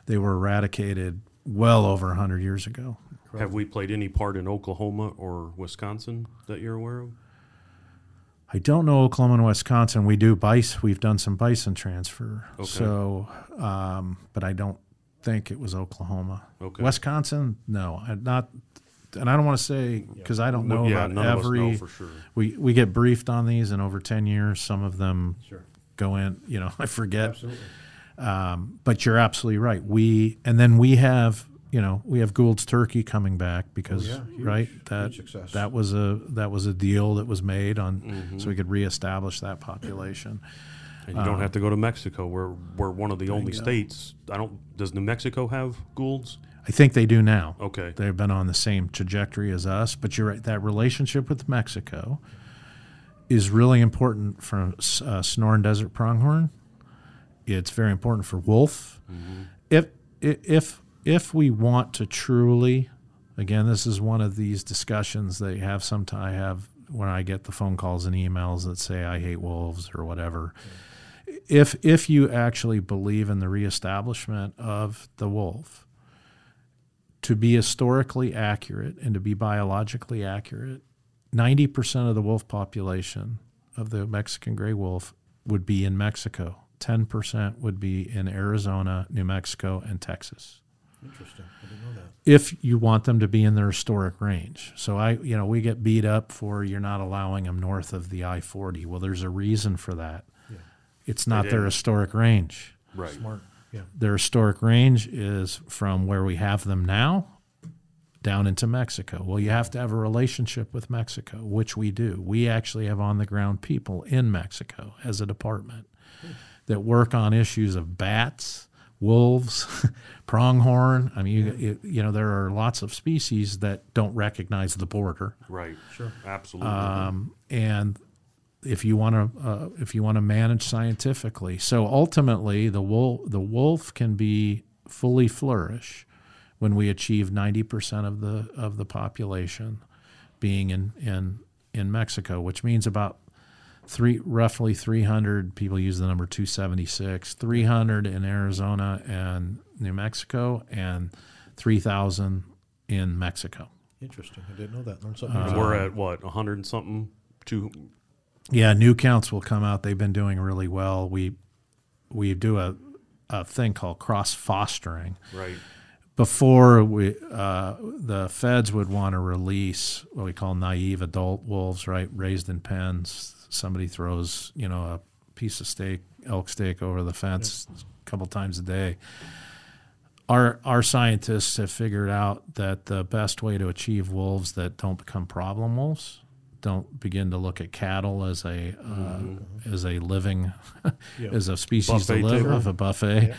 They were eradicated well over 100 years ago. have we played any part in Oklahoma or Wisconsin that you're aware of? I don't know Oklahoma and Wisconsin. We do bison. We've done some bison transfer. Okay. So, um, but I don't think it was Oklahoma. Okay. Wisconsin, no, not. And I don't want to say because I don't know Well, yeah, about none of us every. know for sure. We we get briefed on these, and over ten years, some of them Sure. go in. You know, I forget. Absolutely. Um, but you're absolutely right. We and then we have you know we have Gould's turkey coming back because Oh, yeah, huge, right that that was a that was a deal that was made on Mm-hmm. so we could reestablish that population. And you don't have to go to Mexico. We're we're one of the only states. I don't. Does New Mexico have Goulds? I think they do now. Okay. They've been on the same trajectory as us, but you're right. That relationship with Mexico is really important for uh, Sonoran Desert Pronghorn. It's very important for wolf. If if if we want to truly, again, this is one of these discussions that you have. Sometimes I have when I get the phone calls and emails that say I hate wolves or whatever. If if you actually believe in the reestablishment of the wolf, to be historically accurate and to be biologically accurate, 90% of the wolf population of the Mexican gray wolf would be in Mexico. 10% would be in Arizona, New Mexico, and Texas. Interesting. I didn't know that. If you want them to be in their historic range. So I, you know, we get beat up for you're not allowing them north of the I-40. Well, there's a reason for that. Yeah. It's not their didn't. historic range. Right. Smart. Yeah. Their historic range is from where we have them now down into Mexico. Well, you have to have a relationship with Mexico, which we do. We actually have on the ground people in Mexico as a department that work on issues of bats, wolves, pronghorn. I mean, you, you, you know, there are lots of species that don't recognize the border. Right. Sure. Absolutely. Um, and if you want to uh, if you want to manage scientifically so ultimately the wolf the wolf can be fully flourish when we achieve 90% of the of the population being in in in Mexico which means about three roughly 300 people use the number 276 300 in Arizona and New Mexico and 3000 in Mexico Interesting. I didn't know that. Learned something. And new. we're at what, 100 and something? Two. Yeah, new counts will come out. They've been doing really well. We we do a, a thing called cross fostering. Right. Before we uh, the feds would want to release what we call naive adult wolves, right, raised in pens. Somebody throws you know a piece of steak, elk steak, over the fence a couple times a day. Our our scientists have figured out that the best way to achieve wolves that don't become problem wolves don't begin to look at cattle as a uh, as a living as a species Buffet to live of a buffet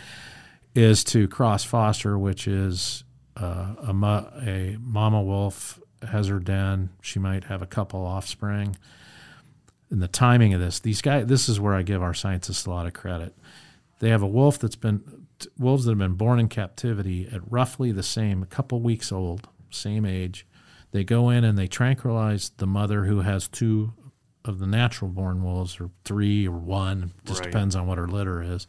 is to cross foster, which is uh, a a mama wolf has her den. She might have a couple offspring. And the timing of this, these guys, this is where I give our scientists a lot of credit. They have a wolf that's been wolves that have been born in captivity at roughly the same, a couple weeks old, same age. They go in and they tranquilize the mother who has two of the natural born wolves, or three or one, just Right. depends on what her litter is.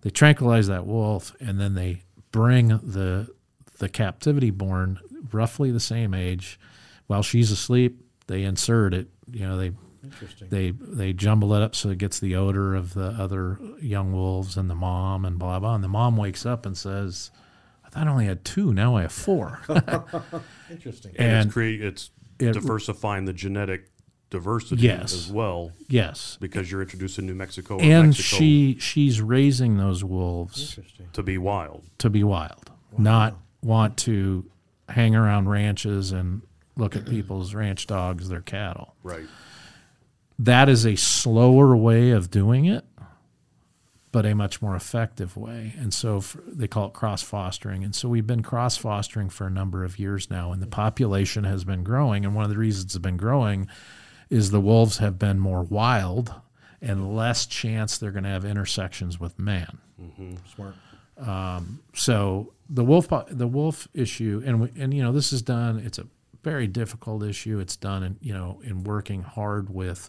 They tranquilize that wolf and then they bring the the captivity born roughly the same age while she's asleep. They insert it. You know, they Interesting. they they jumble it up so it gets the odor of the other young wolves and the mom and blah blah. And the mom wakes up and says, "I thought I only had two. Now I have four. Interesting. And, And it's, create, it's it- diversifying the genetic diversity Yes. as well yes, because you're introducing New Mexico or and Mexico she she's raising those wolves to be wild. to be wild, not want to hang around ranches and look at people's ranch dogs, their cattle. Right. that is a slower way of doing it, but a much more effective way. And so f they call it cross fostering. And so we've been cross fostering for a number of years now, and the population has been growing. And one of the reasons it's been growing is the wolves have been more wild and less chance they're going to have intersections with man. Mm-hmm. Smart. Um, so the wolf the wolf issue, and we, and you know this is done. It's a very difficult issue. It's done in you know in working hard with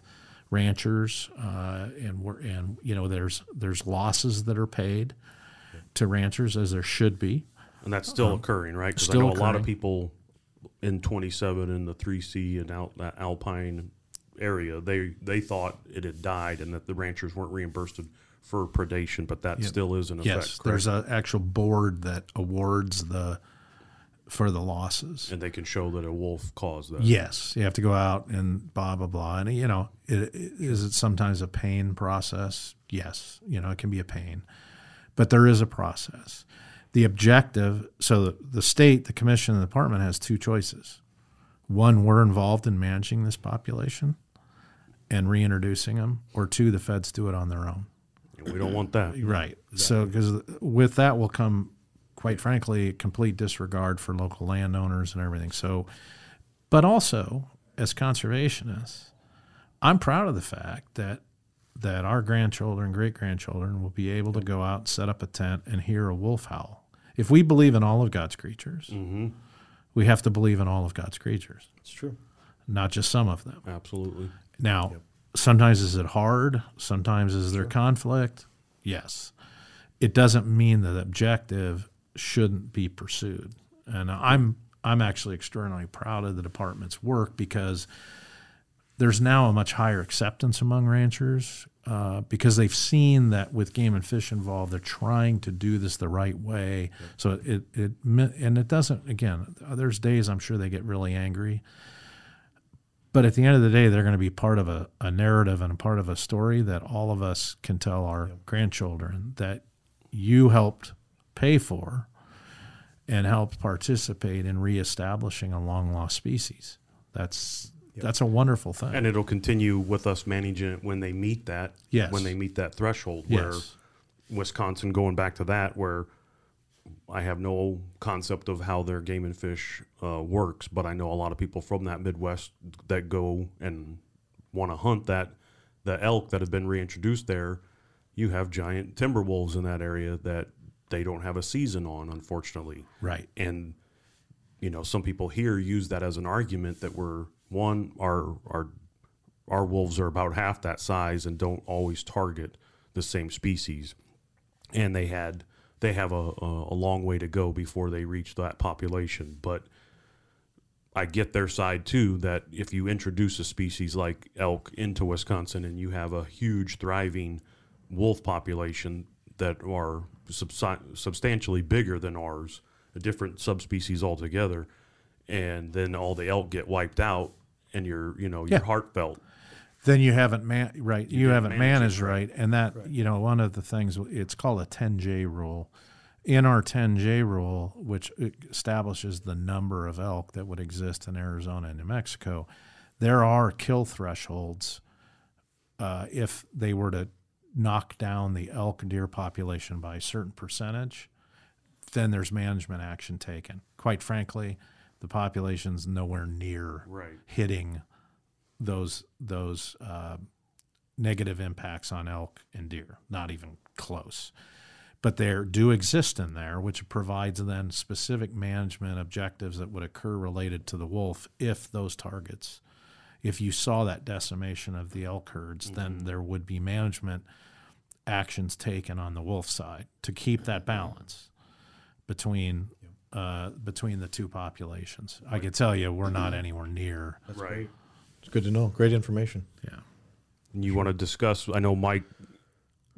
ranchers, uh, and we're, and you know there's there's losses that are paid to ranchers as there should be. And that's still occurring, right? Because I know a lot of people in 27 in the 3C and out that Alpine area, they they thought it had died and that the ranchers weren't reimbursed for predation, but that still is in effect. Yes, there's an actual board that awards the for the losses. and they can show that a wolf caused that. Yes, you have to go out and blah blah blah. And you know, it, it, is it sometimes a pain process? Yes, you know, it can be a pain, but there is a process. The objective, so the, the state, the commission, and the department has two choices. One, we're involved in managing this population and reintroducing them, or two, the feds do it on their own. We don't want that. Right. So, because with that will come quite frankly, complete disregard for local landowners and everything. So, but also as conservationists, I'm proud of the fact that that our grandchildren, great grandchildren, will be able to go out, and set up a tent, and hear a wolf howl. If we believe in all of God's creatures, Mm-hmm. we have to believe in all of God's creatures, It's true. not just some of them. Absolutely. Now, sometimes is it hard? Sometimes is there conflict? Yes. It doesn't mean that objective shouldn't be pursued. And I'm I'm actually extraordinarily proud of the department's work because there's now a much higher acceptance among ranchers uh, because they've seen that with game and fish involved, they're trying to do this the right way. So it, it and it doesn't. Again, there's days I'm sure they get really angry, but at the end of the day, they're going to be part of a, a narrative and a part of a story that all of us can tell our grandchildren that you helped pay for and help participate in reestablishing a long lost species. That's that's a wonderful thing. And it'll continue with us managing it when they meet that. Yes. When they meet that threshold where yes. Wisconsin, going back to that, where I have no concept of how their game and fish uh, works, but I know a lot of people from that Midwest that go and want to hunt that the elk that have been reintroduced there. You have giant timber wolves in that area that they don't have a season on, unfortunately. Right. And you know, some people here use that as an argument that we're one our our our wolves are about half that size and don't always target the same species, and they had they have a, a, a long way to go before they reach that population. But I get their side too. That if you introduce a species like elk into Wisconsin and you have a huge thriving wolf population that are substantially bigger than ours, a different subspecies altogether, and then all the elk get wiped out, and you're you know you're Yeah. heartfelt. Then you haven't man right. You, didn't haven't manage managed it right, and that you know one of the things it's called a 10J rule. In our 10J rule, which establishes the number of elk that would exist in Arizona and New Mexico, there are kill thresholds. Uh, if they were to knock down the elk deer population by a certain percentage, then there's management action taken. Quite frankly, the population's nowhere near Right. hitting those those uh, negative impacts on elk and deer. Not even close. But there do exist in there, which provides then specific management objectives that would occur related to the wolf if those targets, if you saw that decimation of the elk herds, then there would be management actions taken on the wolf side to keep that balance between uh, between the two populations. I can tell you, we're not anywhere near. That's right. It's good to know. Great information. Yeah. And you want to discuss? I know Mike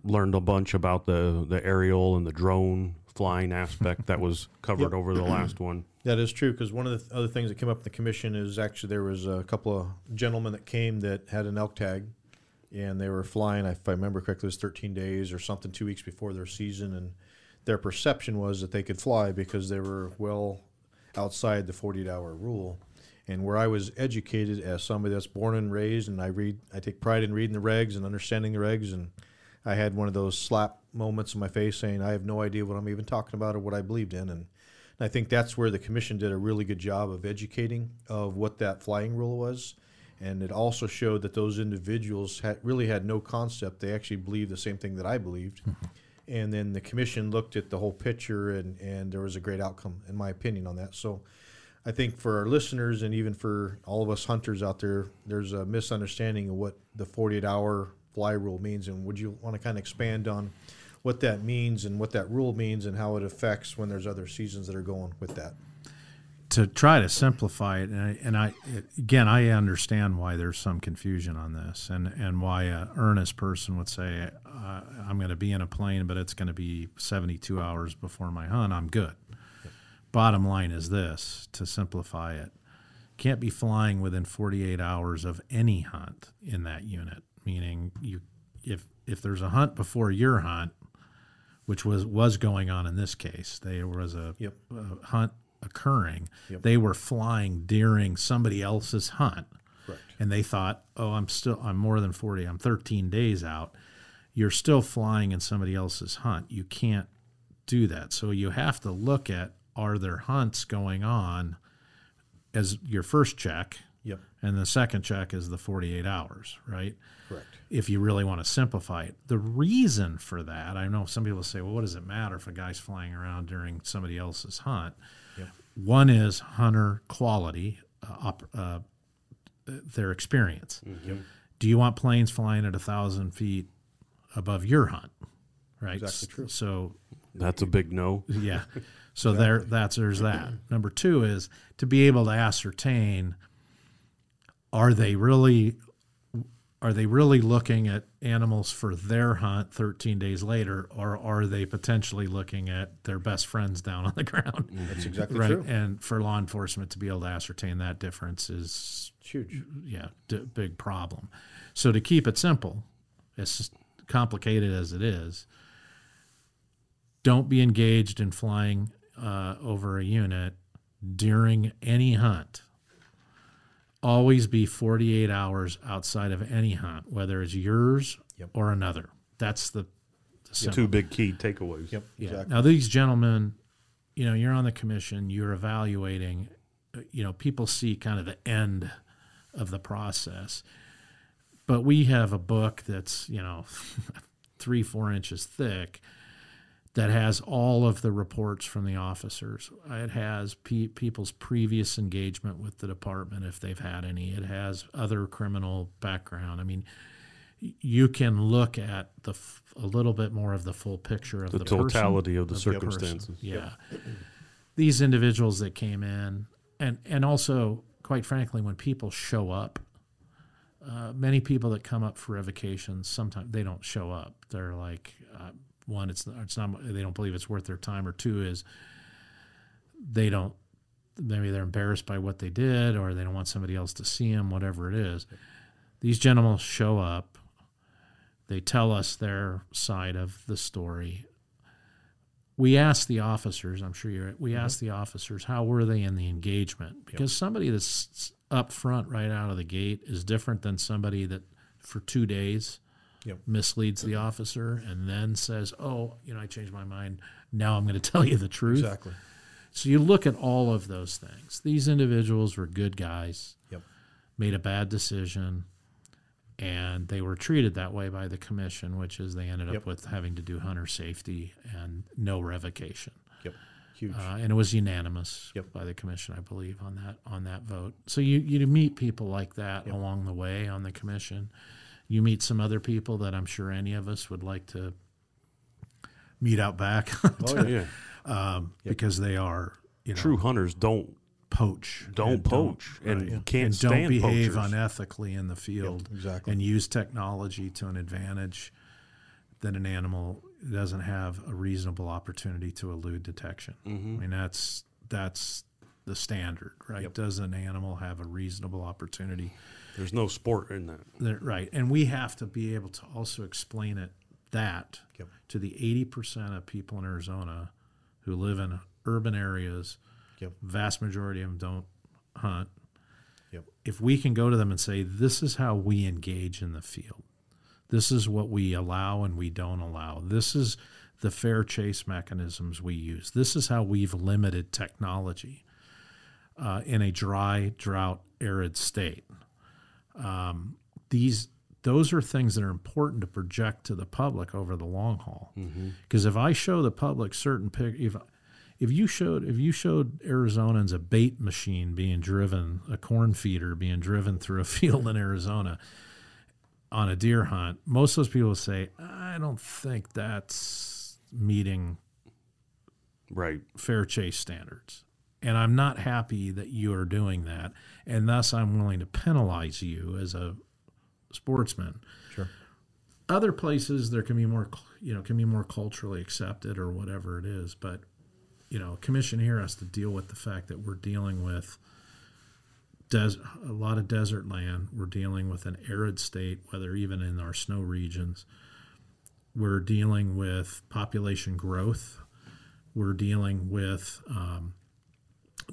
learned a bunch about the the aerial and the drone flying aspect that was covered Yep. over the last one. That is true because one of the th- other things that came up in the commission is actually there was a couple of gentlemen that came that had an elk tag, and they were flying. If I remember correctly, it was 13 days or something, two weeks before their season, and their perception was that they could fly because they were well outside the 48-hour rule. And where I was educated as somebody that's born and raised, and I read, I take pride in reading the regs and understanding the regs, and I had one of those slap moments in my face saying I have no idea what I'm even talking about or what I believed in, and and I think that's where the commission did a really good job of educating of what that flying rule was. And it also showed that those individuals had, really had no concept. They actually believed the same thing that I believed. Mm-hmm. and then the commission looked at the whole picture, and, and there was a great outcome, in my opinion, on that. So I think for our listeners and even for all of us hunters out there, there's a misunderstanding of what the 48 hour fly rule means. And would you want to kind of expand on what that means and what that rule means and how it affects when there's other seasons that are going with that? To try to simplify it, and I, and I again I understand why there's some confusion on this, and and why a earnest person would say uh, I'm going to be in a plane, but it's going to be 72 hours before my hunt. I'm good. Bottom line is this: to simplify it, can't be flying within 48 hours of any hunt in that unit. Meaning, you if if there's a hunt before your hunt, which was was going on in this case, there was a, Yep. a hunt occurring. Yep. They were flying during somebody else's hunt, Correct. and they thought, "Oh, I'm still I'm more than 40. I'm 13 days out." You're still flying in somebody else's hunt. You can't do that. So you have to look at are there hunts going on as your first check, Yep. and the second check is the 48 hours, right? Correct. If you really want to simplify it. The reason for that, I know some people say, well, what does it matter if a guy's flying around during somebody else's hunt? Yep. One is hunter quality, uh, op, uh, their experience. Do you want planes flying at a thousand feet above your hunt? Right. Exactly true. So That's a big no. yeah. So there that's there's that. Number 2 is to be able to ascertain are they really are they really looking at animals for their hunt 13 days later or are they potentially looking at their best friends down on the ground? That's exactly Right. true. And for law enforcement to be able to ascertain that difference is It's huge. yeah, d- big problem. So to keep it simple, as complicated as it is, don't be engaged in flying uh, over a unit during any hunt. Always be 48 hours outside of any hunt, whether it's yours Yep. or another. That's the, the simple. Two big key takeaways. Yep. Yeah. Exactly. Now these gentlemen, you know, you're on the commission, you're evaluating. uh, You know, people see kind of the end of the process, but we have a book that's you know three four inches thick that has all of the reports from the officers. It has pe- people's previous engagement with the department if they've had any. It has other criminal background. I mean, you can look at the f- a little bit more of the full picture of The the, person. totality of the person. circumstances. Yeah. These individuals that came in, and and also, quite frankly, when people show up, uh, many people that come up for revocations, sometimes they don't show up. They're like, uh, one, it's it's not they don't believe it's worth their time, or two is they don't maybe they're embarrassed by what they did, or they don't want somebody else to see them, whatever it is. These gentlemen show up. They tell us their side of the story we asked the officers i'm sure you're we mm-hmm. asked the officers how were they in the engagement because somebody that's up front right out of the gate is different than somebody that for two days Yep. misleads the officer and then says oh you know i changed my mind now i'm going to tell you the truth Exactly. so you look at all of those things these individuals were good guys Yep. made a bad decision and they were treated that way by the commission which is they ended up with having to do hunter safety and no revocation Yep. Huge. uh, and it was unanimous Yep. by the commission i believe on that on that vote so you you meet people like that along the way on the commission you meet some other people that i'm sure any of us would like to meet out back oh yeah. Um, because they are you know True hunters don't poach don't and poach and right, can't and don't behave poachers. unethically in the field exactly. and use technology to an advantage that an animal doesn't have a reasonable opportunity to elude detection. Mm-hmm. I mean that's that's the standard, right? Yep. Does an animal have a reasonable opportunity? There's no sport in that. That- right, and we have to be able to also explain it that Yep. to the eighty percent of people in Arizona who live in urban areas. Yep. Vast majority of them don't hunt. Yep. If we can go to them and say, "This is how we engage in the field. This is what we allow and we don't allow. This is the fair chase mechanisms we use. This is how we've limited technology uh, in a dry, drought, arid state." Um, these those are things that are important to project to the public over the long haul. Because if I show the public certain pic, if if you showed if you showed Arizonans a bait machine being driven, a corn feeder being driven through a field in Arizona on a deer hunt, most of those people say, "I don't think that's meeting Right. fair chase standards." And I'm not happy that you are doing that, and thus I'm willing to penalize you as a sportsman. Sure. Other places there can be more, you know, can be more culturally accepted or whatever it is, but you know, commission here has to deal with the fact that we're dealing with des- a lot of desert land. We're dealing with an arid state, whether even in our snow regions. We're dealing with population growth. We're dealing with um,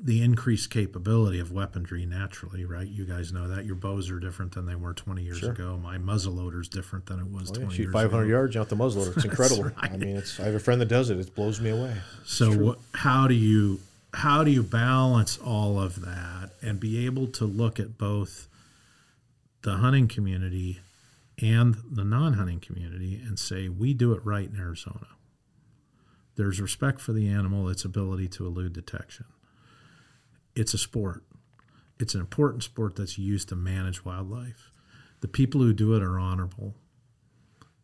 the increased capability of weaponry naturally, right? You guys know that your bows are different than they were 20 years Sure. ago. My muzzleloader is different than it was Oh, yeah, 20 shoot years 500 ago. yards out the muzzleloader. It's incredible. I mean, it's. I have a friend that does it. It blows me away. So what, how do you how do you balance all of that and be able to look at both the hunting community and the non-hunting community and say we do it right in Arizona. There's respect for the animal, its ability to elude detection. It's a sport. It's an important sport that's used to manage wildlife. The people who do it are honorable.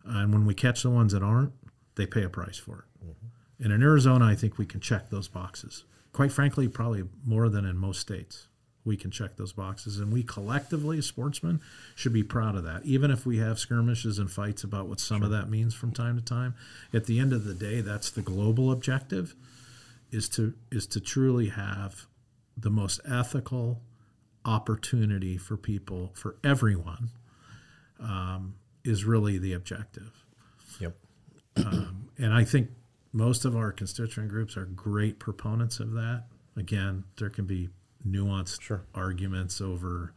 And when we catch the ones that aren't, they pay a price for it. And in Arizona, I think we can check those boxes. Quite frankly, probably more than in most states. We can check those boxes. And we collectively, as sportsmen, should be proud of that. Even if we have skirmishes and fights about what some of that means from time to time, at the end of the day, that's the global objective is to is to truly have the most ethical opportunity for people, for everyone, um, is really the objective Yep. and I think most of our constituent groups are great proponents of that. Again, there can be nuanced Sure. arguments over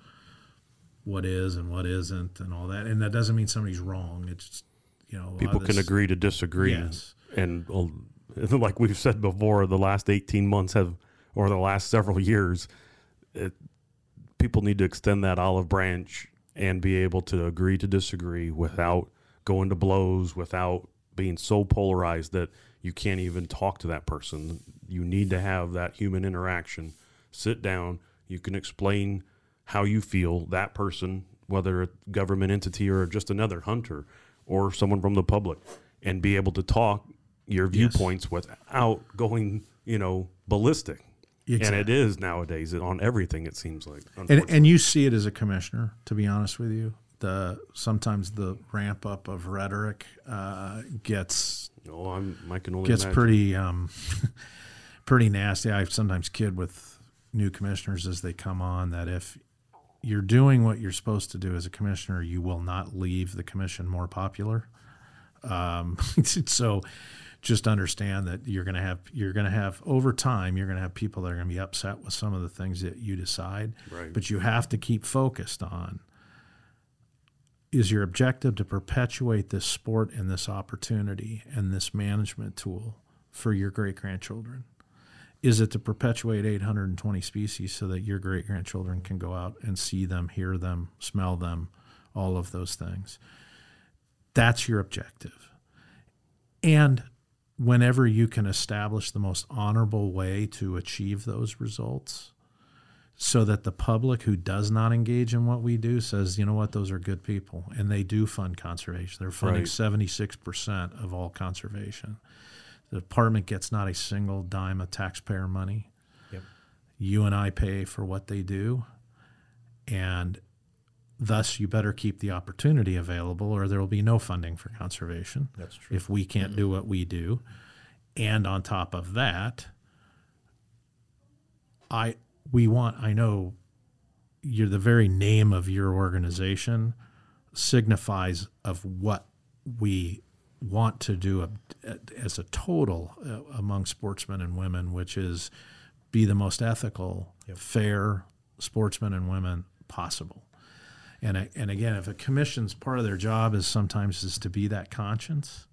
what is and what isn't and all that, and that doesn't mean somebody's wrong. It's you know People can agree to disagree. Yes. And uh, like we've said before, the last 18 months have, or the last several years, it, people need to extend that olive branch and be able to agree to disagree without going to blows, without being so polarized that you can't even talk to that person. You need to have that human interaction. Sit down. You can explain how you feel. That person, whether a government entity or just another hunter or someone from the public, and be able to talk your viewpoints without going, you know, ballistic. And it is nowadays on everything. It seems like. and and you see it as a commissioner. To be honest with you, the sometimes the ramp up of rhetoric uh, gets Oh, I'm, I can only gets imagine. pretty um, pretty nasty. I sometimes kid with new commissioners as they come on that if you're doing what you're supposed to do as a commissioner, you will not leave the commission more popular. Um, so just understand that you're going to have you're going to have over time you're going to have people that are going to be upset with some of the things that you decide Right. but you have to keep focused on is your objective to perpetuate this sport and this opportunity and this management tool for your great grandchildren? Is it to perpetuate 820 species so that your great grandchildren can go out and see them, hear them, smell them, all of those things? That's your objective. And whenever you can establish the most honorable way to achieve those results, so that the public who does not engage in what we do says, you know what, those are good people, and they do fund conservation. They're funding Right. seventy six percent of all conservation. The department gets not a single dime of taxpayer money. Yep. You and I pay for what they do, and thus you better keep the opportunity available, or there will be no funding for conservation That's true. if we can't do what we do. And on top of that, I we want I know you're the very name of your organization signifies of what we want to do as a total uh, among sportsmen and women, which is be the most ethical, fair sportsmen and women possible. And I- and again, if a commission's part of their job is sometimes is to be that conscience,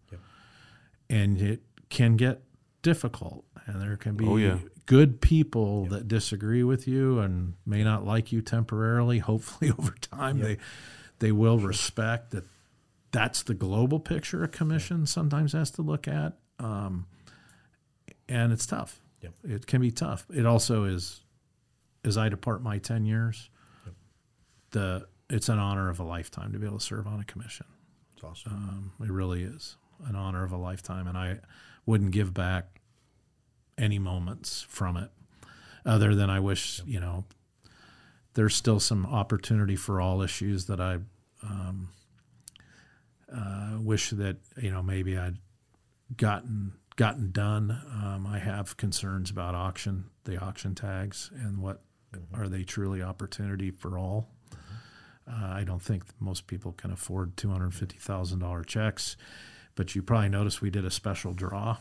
and it can get difficult, and there can be Oh, yeah. good people that disagree with you and may not like you temporarily. Hopefully, over time, they they will respect that. That's the global picture a commission sometimes has to look at, um, and it's tough. Yep. It can be tough. It also is, as I depart my ten years, the it's an honor of a lifetime to be able to serve on a commission. It's awesome. Um, it really is an honor of a lifetime, and I wouldn't give back any moments from it, other than I wish you know there's still some opportunity for all issues that I um, uh, wish that you know maybe I'd gotten gotten done. Um, I have concerns about auction, the auction tags, and what are they truly opportunity for all. Uh, I don't think most people can afford two hundred fifty thousand dollar checks, but you probably noticed we did a special draw.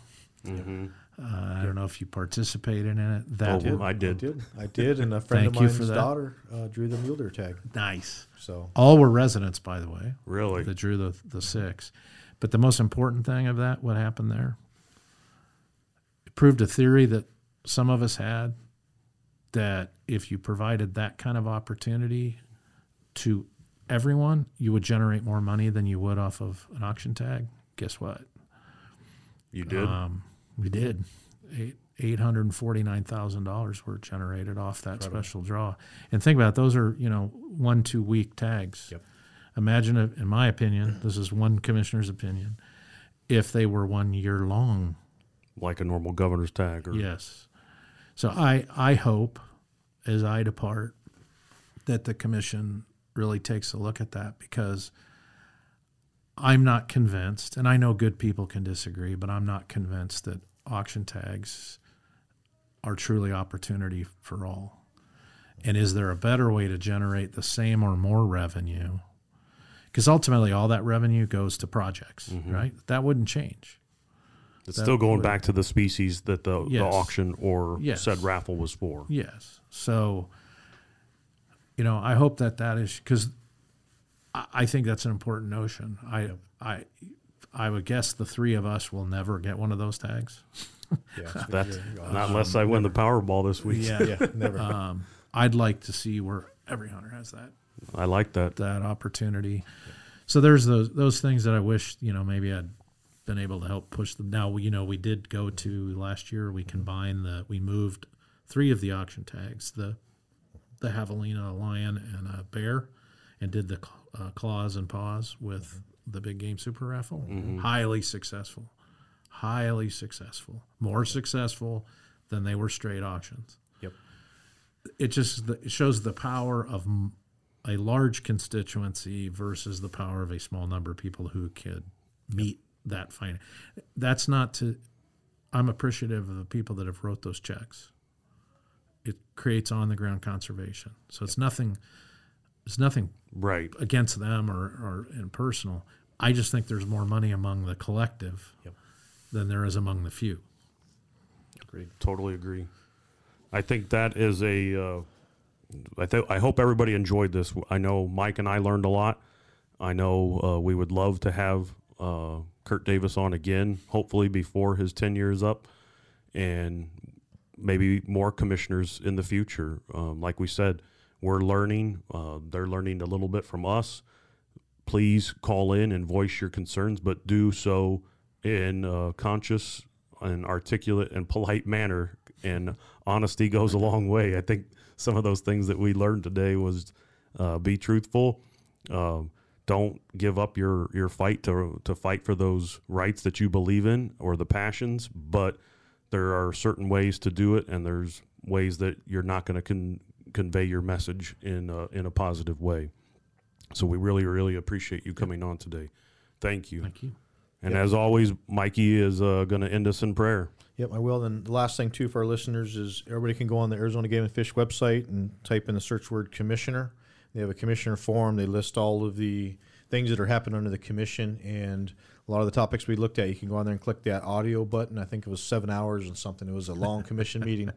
Uh, I don't know if you participated in it. That Oh, I did. I did. I did, and a friend Thank of mine's daughter uh, drew the mule deer tag. nice. So All were residents, by the way. Really? that drew the the six. But the most important thing of that, what happened there, it proved a theory that some of us had that if you provided that kind of opportunity to everyone, you would generate more money than you would off of an auction tag. Guess what? You did? Um, we did. Eight eight hundred and forty nine thousand dollars were generated off that special draw. And think about it, those are you know one two week tags. Yep. Imagine, if, in my opinion, this is one commissioner's opinion, if they were one year long. like a normal governor's tag? Or, Yes. So I I hope, as I depart, that the commission really takes a look at that because I'm not convinced, and I know good people can disagree, but I'm not convinced that auction tags are truly opportunity for all. And is there a better way to generate the same or more revenue? Because ultimately, all that revenue goes to projects, mm-hmm. right? That wouldn't change. It's That still going would- back to the species that the, the auction or Yes. said raffle was for. Yes. So, you know, I hope that that is because I, I think that's an important notion. I, I, I would guess the three of us will never get one of those tags. yeah, That's not unless I win the Powerball this week. Yeah. yeah, never. um, I'd like to see where every hunter has that I like that. that opportunity. So there's those those things that I wish you know maybe I'd been able to help push them. Now you know we did go to last year. We combined the we moved three of the auction tags the the javelina, a lion, and a bear, and did the uh, claws and paws with the big game super raffle. Highly successful, highly successful, more successful than they were straight auctions yep. it just it shows the power of a large constituency versus the power of a small number of people who could meet that fine. That's not to. I'm appreciative of the people that have wrote those checks. It creates on the ground conservation, so it's nothing. It's nothing Right. against them or, or impersonal. I just think there's more money among the collective Yep. than there is among the few. Agreed. Totally agree. I think that is a. Uh, I th- I hope everybody enjoyed this. I know Mike and I learned a lot. I know uh, we would love to have uh, Kurt Davis on again, hopefully before his tenure is up, and maybe more commissioners in the future. Um, like we said, we're learning. Uh, they're learning a little bit from us. Please call in and voice your concerns, but do so in a conscious and articulate and polite manner. And honesty goes a long way. I think some of those things that we learned today was uh, be truthful. Um, don't give up your, your fight to to fight for those rights that you believe in or the passions. But there are certain ways to do it, and there's ways that you're not going to con- convey your message in a, in a positive way. So we really, really appreciate you coming on today. Thank you. Thank you. And as always, Mikey is uh, going to end us in prayer. Yep, I will. And the last thing too for our listeners is everybody can go on the Arizona Game and Fish website and type in the search word commissioner. They have a commissioner form. They list all of the things that are happening under the commission and a lot of the topics we looked at. You can go on there and click that audio button. I think it was seven hours and something. It was a long commission meeting.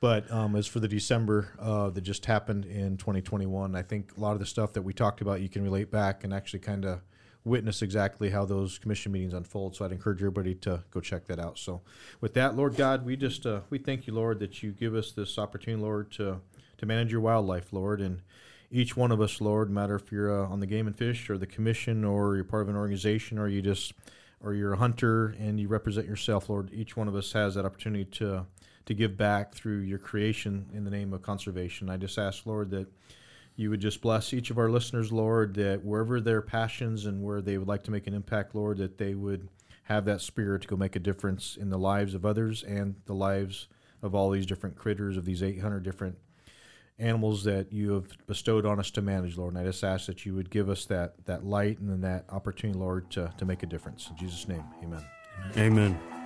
But um, as for the December uh, that just happened in 2021, I think a lot of the stuff that we talked about you can relate back and actually kind of witness exactly how those commission meetings unfold. So I'd encourage everybody to go check that out. So with that, Lord God, we just uh, we thank you, Lord, that you give us this opportunity, Lord, to to manage your wildlife, Lord, and each one of us, Lord, matter if you're uh, on the game and fish or the commission or you're part of an organization or you just or you're a hunter and you represent yourself, Lord, each one of us has that opportunity to to give back through your creation in the name of conservation. I just ask, Lord, that you would just bless each of our listeners, Lord, that wherever their passions and where they would like to make an impact, Lord, that they would have that spirit to go make a difference in the lives of others and the lives of all these different critters, of these 800 different animals that you have bestowed on us to manage, Lord. And I just ask that you would give us that, that light and then that opportunity, Lord, to, to make a difference. In Jesus' name, amen. Amen.